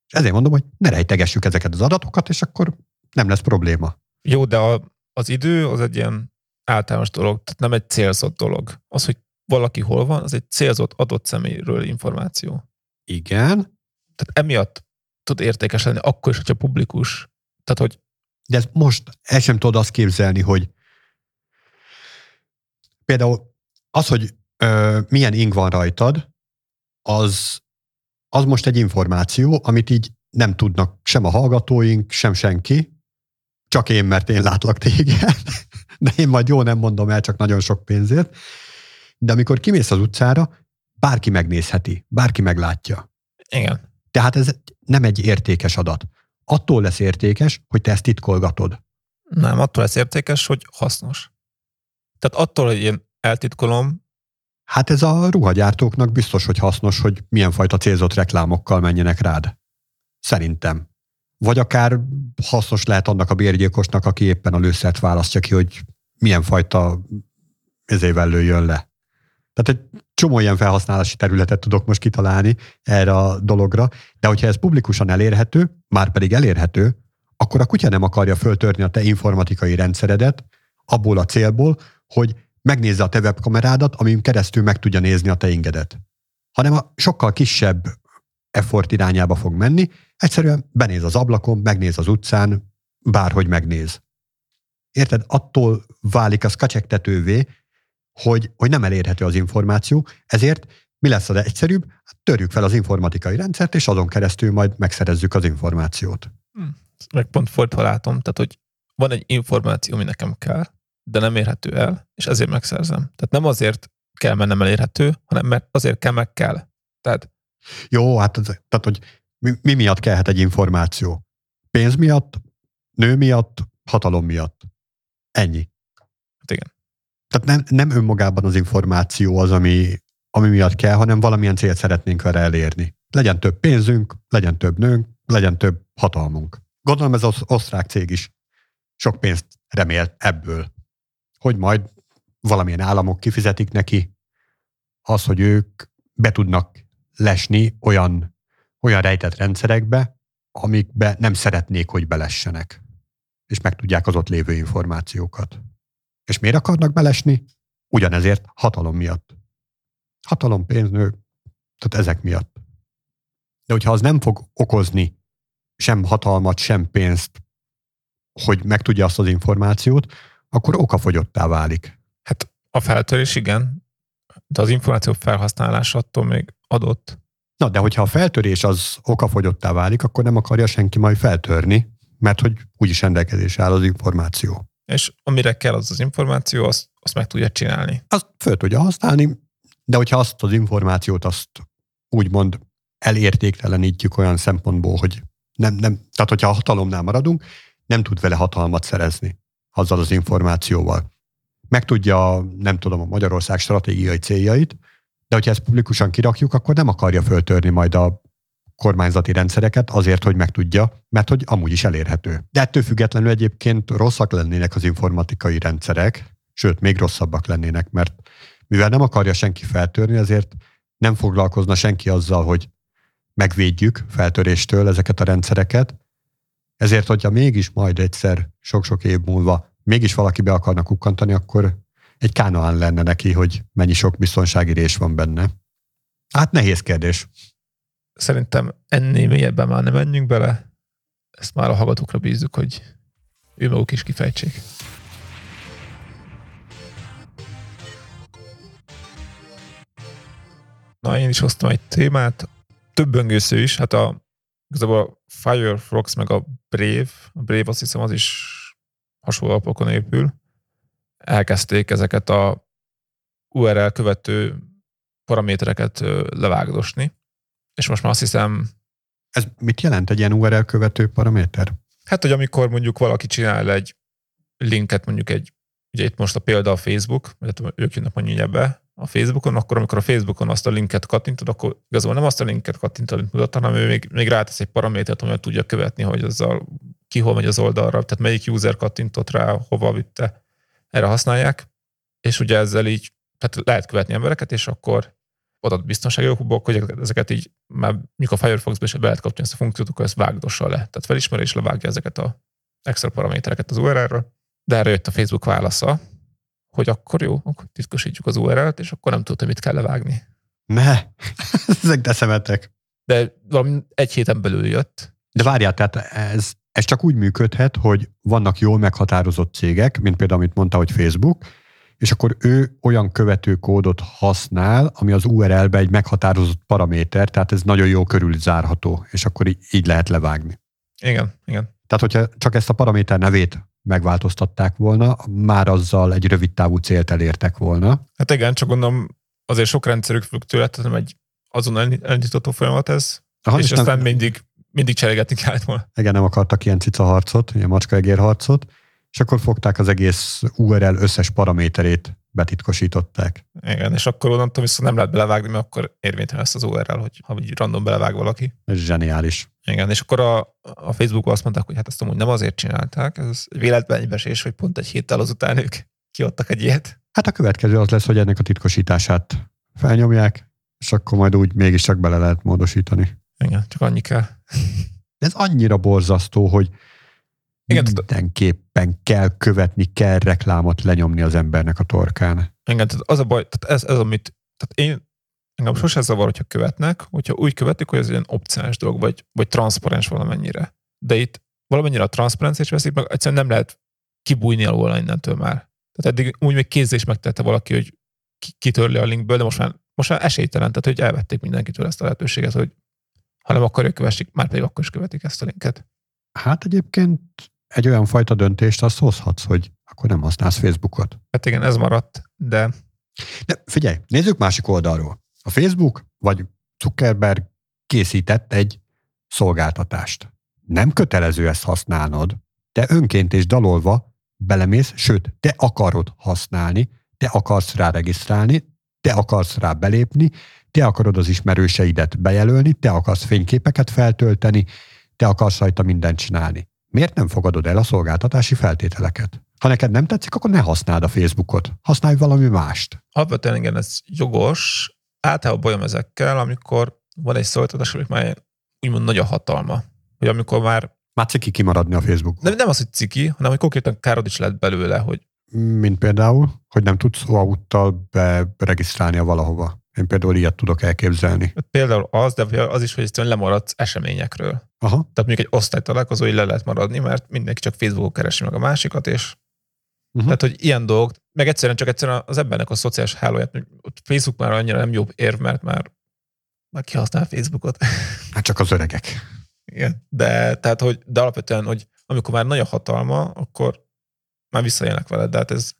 És ezért mondom, hogy ne rejtegessük ezeket az adatokat, és akkor nem lesz probléma. Jó, de a, az idő az egy ilyen általános dolog, tehát nem egy célzott dolog. Az, hogy valaki hol van, az egy célzott adott személyről információ. Igen. Tehát emiatt tud értékes lenni, akkor is, hogyha publikus. Tehát, hogy... De ez most el sem tudod azt képzelni, hogy például az, hogy ö, milyen ing van rajtad, az az most egy információ, amit így nem tudnak sem a hallgatóink, sem senki, csak én, mert én látlak téged, de én majd jó nem mondom el, csak nagyon sok pénzért. De amikor kimész az utcára, bárki megnézheti, bárki meglátja. Igen. Tehát ez nem egy értékes adat. attól lesz értékes, hogy te ezt titkolgatod. Nem, attól lesz értékes, hogy hasznos. Tehát attól, hogy én eltitkolom, Hát ez a ruhagyártóknak biztos, hogy hasznos, hogy milyen fajta célzott reklámokkal menjenek rád. Szerintem. Vagy akár hasznos lehet annak a bérgyilkosnak, aki éppen a lőszert választja ki, hogy milyen fajta ezével lőjön le. Tehát egy csomó ilyen felhasználási területet tudok most kitalálni erre a dologra, de hogyha ez publikusan elérhető, már pedig elérhető, akkor a kutya nem akarja föltörni a te informatikai rendszeredet abból a célból, hogy megnézze a te webkamerádat, amin keresztül meg tudja nézni a te ingedet. Hanem a sokkal kisebb effort irányába fog menni, egyszerűen benéz az ablakon, megnéz az utcán, bárhogy megnéz. Érted? Attól válik az kacsegtetővé, hogy, hogy nem elérhető az információ, ezért mi lesz az egyszerűbb? Hát törjük fel az informatikai rendszert, és azon keresztül majd megszerezzük az információt. Hm. Meg pont fordítva látom, tehát hogy van egy információ, ami nekem kell, de nem érhető el, és ezért megszerzem. Tehát nem azért kell, mert nem elérhető, hanem mert azért kell, meg kell. Tehát... Jó, hát tehát, hogy mi, mi miatt kellhet egy információ? Pénz miatt, nő miatt, hatalom miatt. Ennyi. Hát igen. Tehát nem, nem önmagában az információ az, ami, ami miatt kell, hanem valamilyen célt szeretnénk vele elérni. Legyen több pénzünk, legyen több nőnk, legyen több hatalmunk. Gondolom ez az osztrák cég is sok pénzt remél ebből hogy majd valamilyen államok kifizetik neki az, hogy ők be tudnak lesni olyan, olyan rejtett rendszerekbe, amikbe nem szeretnék, hogy belessenek. És megtudják az ott lévő információkat. És miért akarnak belesni? Ugyanezért hatalom miatt. Hatalom, pénznő, tehát ezek miatt. De hogyha az nem fog okozni sem hatalmat, sem pénzt, hogy megtudja azt az információt, akkor okafogyottá válik. Hát a feltörés igen, de az információ felhasználása attól még adott. Na, de hogyha a feltörés az okafogyottá válik, akkor nem akarja senki majd feltörni, mert hogy úgyis rendelkezésre áll az információ. És amire kell az az információ, azt, azt meg tudja csinálni. Azt föl tudja használni, de hogyha azt az információt azt úgymond elértéktelenítjük olyan szempontból, hogy nem, nem, tehát hogyha a hatalomnál maradunk, nem tud vele hatalmat szerezni azzal az információval. Megtudja, nem tudom, a Magyarország stratégiai céljait, de hogyha ezt publikusan kirakjuk, akkor nem akarja föltörni majd a kormányzati rendszereket azért, hogy megtudja, mert hogy amúgy is elérhető. De ettől függetlenül egyébként rosszak lennének az informatikai rendszerek, sőt, még rosszabbak lennének, mert mivel nem akarja senki feltörni, ezért nem foglalkozna senki azzal, hogy megvédjük feltöréstől ezeket a rendszereket, ezért, hogyha mégis majd egyszer, sok-sok év múlva mégis valaki be akarna kukkantani, akkor egy kánoán lenne neki, hogy mennyi sok biztonsági rés van benne. Hát nehéz kérdés. Szerintem ennél mélyebben már nem menjünk bele. Ezt már a hallgatókra bízzuk, hogy ő maguk is kifejtsék. Na, én is hoztam egy témát. Több böngésző is, hát a igazából a Firefox meg a Brave, a Brave azt hiszem az is hasonló alapokon épül, elkezdték ezeket a URL követő paramétereket levágdosni, és most már azt hiszem... Ez mit jelent egy ilyen URL követő paraméter? Hát, hogy amikor mondjuk valaki csinál egy linket, mondjuk egy, ugye itt most a példa a Facebook, mert ők jönnek mondjuk ebbe, a Facebookon, akkor amikor a Facebookon azt a linket kattintod, akkor igazából nem azt a linket kattintod, amit mutat, hanem ő még, még rátesz egy paramétert, amivel tudja követni, hogy azzal ki hol megy az oldalra, tehát melyik user kattintott rá, hova vitte. Erre használják, és ugye ezzel így tehát lehet követni embereket, és akkor adat biztonsági okokból, hogy ezeket így már mondjuk a Firefox-ba is be lehet kapcsolni ezt a funkciót, akkor ezt vágdossa le. Tehát felismeri és levágja ezeket a extra paramétereket az URL-ről. De erre jött a Facebook válasza, hogy akkor jó, akkor titkosítjuk az URL-t, és akkor nem tudtam, mit kell levágni. Ne, ezek de szemetek. De valami egy héten belül jött. De várjál, tehát ez, ez csak úgy működhet, hogy vannak jól meghatározott cégek, mint például, amit mondta, hogy Facebook, és akkor ő olyan követőkódot használ, ami az URL-be egy meghatározott paraméter, tehát ez nagyon jó körül zárható, és akkor így, így lehet levágni. Igen, igen. Tehát, hogyha csak ezt a paraméter nevét megváltoztatták volna, már azzal egy rövid távú célt elértek volna. Hát igen, csak gondolom azért sok rendszerük függ tőle, tehát nem egy azon elindítató folyamat ez, Aha, és, és aztán nem... mindig mindig cserégetni kellett volna. Igen, nem akartak ilyen cica harcot, ilyen macskaegér harcot, és akkor fogták az egész URL összes paraméterét, betitkosították. Igen, és akkor onnantól viszont nem lehet belevágni, mert akkor érvénytelen lesz az URL, hogy ha így random belevág valaki. Ez zseniális. Igen, és akkor a, a Facebookon azt mondták, hogy hát ezt amúgy nem azért csinálták, ez véletlen egybesés, hogy pont egy héttel azután ők kiadtak egy ilyet. Hát a következő az lesz, hogy ennek a titkosítását felnyomják, és akkor majd úgy mégiscsak bele lehet módosítani. Igen, csak annyi kell. Ez annyira borzasztó, hogy Igen, mindenképpen kell követni, kell reklámot lenyomni az embernek a torkán. Igen, tehát az a baj, tehát ez, ez amit, tehát én, engem sose zavar, hogyha követnek, hogyha úgy követik, hogy ez egy opciális dolog, vagy, vagy transzparens valamennyire. De itt valamennyire a transzparenciát veszik meg, egyszerűen nem lehet kibújni alól innentől már. Tehát eddig úgy még kézzel is megtette valaki, hogy kitörli a linkből, de most már, most már esélytelen, tehát hogy elvették mindenkitől ezt a lehetőséget, hogy ha nem akarja kövessék, már pedig akkor is követik ezt a linket. Hát egyébként egy olyan fajta döntést azt hozhatsz, hogy akkor nem használsz Facebookot. Hát igen, ez maradt, de... De figyelj, nézzük másik oldalról. A Facebook vagy Zuckerberg készített egy szolgáltatást. Nem kötelező ezt használnod, te önként és dalolva belemész, sőt, te akarod használni, te akarsz rá regisztrálni, te akarsz rá belépni, te akarod az ismerőseidet bejelölni, te akarsz fényképeket feltölteni, te akarsz rajta mindent csinálni. Miért nem fogadod el a szolgáltatási feltételeket? Ha neked nem tetszik, akkor ne használd a Facebookot. Használj valami mást. Alapvetően igen, ez jogos. Általában bajom ezekkel, amikor van egy szolgáltatás, amik már úgymond nagy a hatalma. Hogy amikor már... Már ciki kimaradni a Facebook. Nem, nem az, hogy ciki, hanem hogy konkrétan károd is lehet belőle, hogy... Mint például, hogy nem tudsz OAuth-tal beregisztrálni valahova. Én például ilyet tudok elképzelni. Például az, de az is, hogy egyszerűen lemaradsz eseményekről. Aha. Tehát mondjuk egy osztálytalálkozó, hogy le lehet maradni, mert mindenki csak Facebookon keresi meg a másikat, és uh-huh. tehát, hogy ilyen dolgok, meg egyszerűen csak egyszerűen az ebbenek a szociális hálóját, Facebook már annyira nem jobb érv, mert már, már kihasznál Facebookot. Hát csak az öregek. Igen, de, tehát, hogy, de alapvetően, hogy amikor már nagy a hatalma, akkor már visszaélnek vele, de hát ez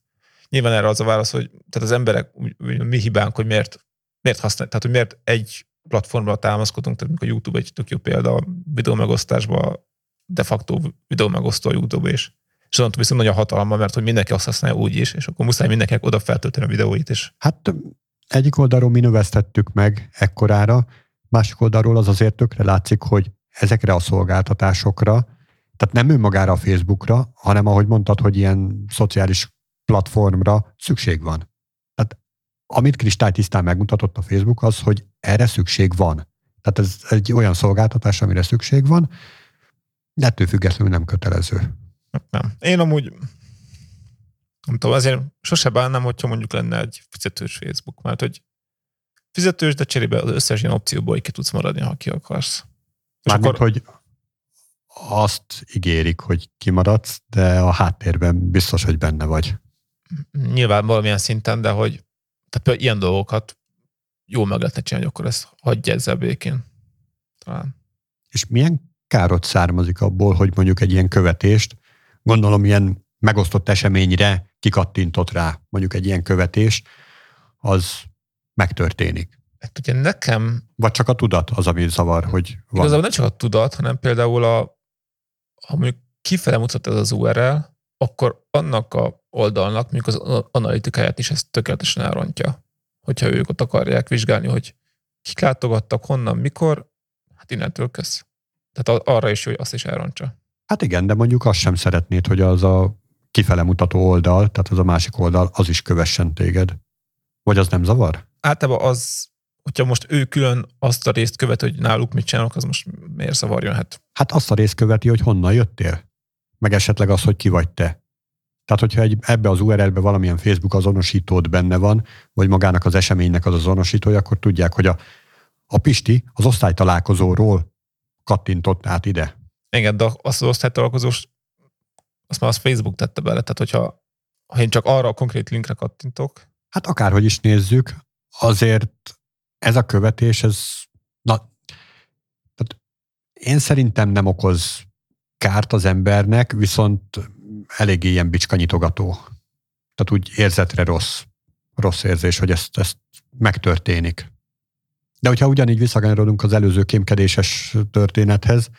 nyilván erre az a válasz, hogy tehát az emberek, mi hibánk, hogy miért miért használjuk, tehát hogy miért egy platformra támaszkodunk, tehát a YouTube egy tök jó példa a videó megosztásban, de facto videó megosztó a YouTube is. És onnantól viszont nagy a hatalma, mert hogy mindenki azt használja úgy is, és akkor muszáj mindenkinek oda feltölteni a videóit is. Hát egyik oldalról mi növesztettük meg ekkorára, másik oldalról az azért tökre látszik, hogy ezekre a szolgáltatásokra, tehát nem önmagára a Facebookra, hanem ahogy mondtad, hogy ilyen szociális platformra szükség van amit kristálytisztán megmutatott a Facebook, az, hogy erre szükség van. Tehát ez egy olyan szolgáltatás, amire szükség van, de ettől függetlenül nem kötelező. Nem. Én amúgy nem tudom, azért sose bánnám, hogyha mondjuk lenne egy fizetős Facebook, mert hogy fizetős, de cserébe az összes ilyen opcióból ki tudsz maradni, ha ki akarsz. Mármint, akkor... hogy azt ígérik, hogy kimaradsz, de a háttérben biztos, hogy benne vagy. Nyilván valamilyen szinten, de hogy tehát ilyen dolgokat jó meg lehetne csinálni, akkor ezt hagyja ezzel békén. Talán. És milyen károt származik abból, hogy mondjuk egy ilyen követést, gondolom ilyen megosztott eseményre kikattintott rá mondjuk egy ilyen követés, az megtörténik. Hát ugye nekem... Vagy csak a tudat az, ami zavar, hogy van. Igazából nem csak a tudat, hanem például a, ha mondjuk kifele mutat ez az URL, akkor annak a oldalnak, mondjuk az analitikáját is ezt tökéletesen elrontja. Hogyha ők ott akarják vizsgálni, hogy kik látogattak, honnan, mikor, hát innentől kösz. Tehát arra is hogy azt is elrontsa. Hát igen, de mondjuk azt sem szeretnéd, hogy az a kifele mutató oldal, tehát az a másik oldal, az is kövessen téged. Vagy az nem zavar? Általában az, hogyha most ő külön azt a részt követ, hogy náluk mit csinálok, az most miért zavarjon? Hát, hát azt a részt követi, hogy honnan jöttél. Meg esetleg az, hogy ki vagy te. Tehát, hogyha egy, ebbe az URL-be valamilyen Facebook azonosítód benne van, vagy magának az eseménynek az azonosítója, akkor tudják, hogy a, a Pisti az osztálytalálkozóról kattintott át ide. Igen, de az osztálytalálkozós, azt már az Facebook tette bele, tehát hogyha ha én csak arra a konkrét linkre kattintok. Hát akárhogy is nézzük, azért ez a követés, ez na, tehát én szerintem nem okoz kárt az embernek, viszont eléggé ilyen bicskanyitogató. Tehát úgy érzetre rossz, rossz érzés, hogy ezt, ezt megtörténik. De hogyha ugyanígy visszakanyarodunk az előző kémkedéses történethez,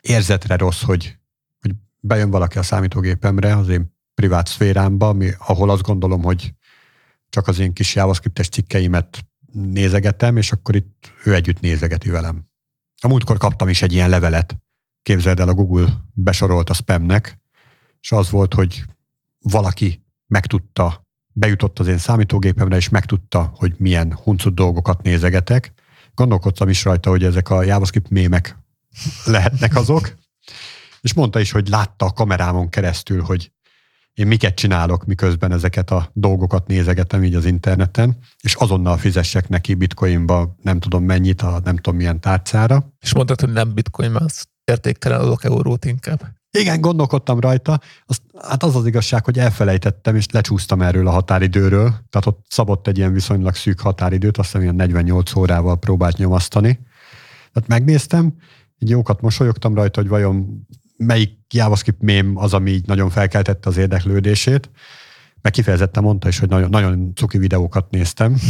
érzetre rossz, hogy, hogy bejön valaki a számítógépemre, az én privát szférámba, ami, ahol azt gondolom, hogy csak az én kis JavaScript-es cikkeimet nézegetem, és akkor itt ő együtt nézegeti velem. A múltkor kaptam is egy ilyen levelet, képzeld el, a Google besorolt a spamnek, és az volt, hogy valaki megtudta, bejutott az én számítógépemre, és megtudta, hogy milyen huncut dolgokat nézegetek. Gondolkodtam is rajta, hogy ezek a JavaScript mémek lehetnek azok, és mondta is, hogy látta a kamerámon keresztül, hogy én miket csinálok, miközben ezeket a dolgokat nézegetem így az interneten, és azonnal fizessek neki bitcoinba nem tudom mennyit, a nem tudom milyen tárcára. És mondtad, hogy nem bitcoin, mert az értékkelen adok eurót inkább. Igen, gondolkodtam rajta. Az, hát az az igazság, hogy elfelejtettem, és lecsúsztam erről a határidőről. Tehát ott szabott egy ilyen viszonylag szűk határidőt, azt hiszem ilyen 48 órával próbált nyomasztani. Tehát megnéztem, egy jókat mosolyogtam rajta, hogy vajon melyik JavaScript mém az, ami így nagyon felkeltette az érdeklődését, meg kifejezetten mondta is, hogy nagyon, nagyon cuki videókat néztem.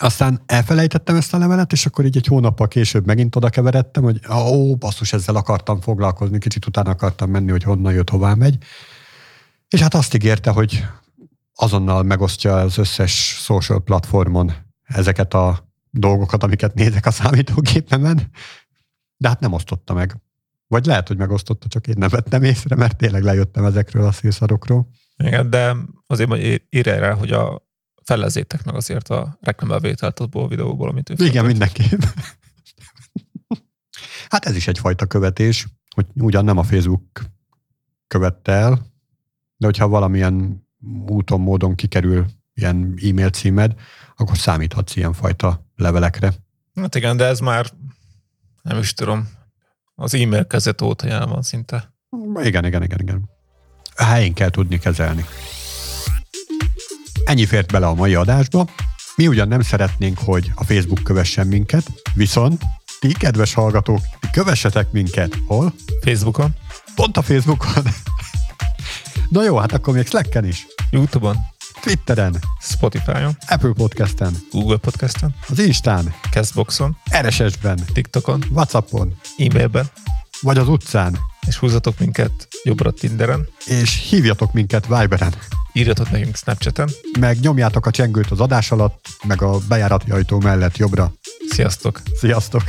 Aztán elfelejtettem ezt a levelet, és akkor így egy hónappal később megint oda keveredtem, hogy ó, basszus, ezzel akartam foglalkozni, kicsit utána akartam menni, hogy honnan jött, hová megy. És hát azt ígérte, hogy azonnal megosztja az összes social platformon ezeket a dolgokat, amiket nézek a számítógépemen, de hát nem osztotta meg. Vagy lehet, hogy megosztotta, csak én nem vettem észre, mert tényleg lejöttem ezekről a szélszarokról. Igen, de azért majd írja rá, hogy a felezzétek meg azért a reklámbevételt abból a videóból, amit ő Igen, feltett. mindenképp. hát ez is egyfajta követés, hogy ugyan nem a Facebook követte el, de hogyha valamilyen úton, módon kikerül ilyen e-mail címed, akkor számíthatsz ilyen fajta levelekre. Hát igen, de ez már nem is tudom, az e-mail kezet óta jelen van szinte. Igen, igen, igen, igen. Helyén kell tudni kezelni. Ennyi fért bele a mai adásba. Mi ugyan nem szeretnénk, hogy a Facebook kövessen minket, viszont ti, kedves hallgatók, kövessetek minket. Hol? Facebookon. Pont a Facebookon. Na jó, hát akkor még Slacken is. Youtube-on. Twitteren. Spotify-on. Apple Podcast-en. Google Podcast-en. Az Instán. Castboxon. RSS-ben. TikTokon. Whatsappon. E-mailben. Vagy az utcán. És húzatok minket jobbra Tinderen. És hívjatok minket Viberen. Írjatok nekünk Snapchaten. Meg nyomjátok a csengőt az adás alatt, meg a bejárati ajtó mellett jobbra. Sziasztok! Sziasztok!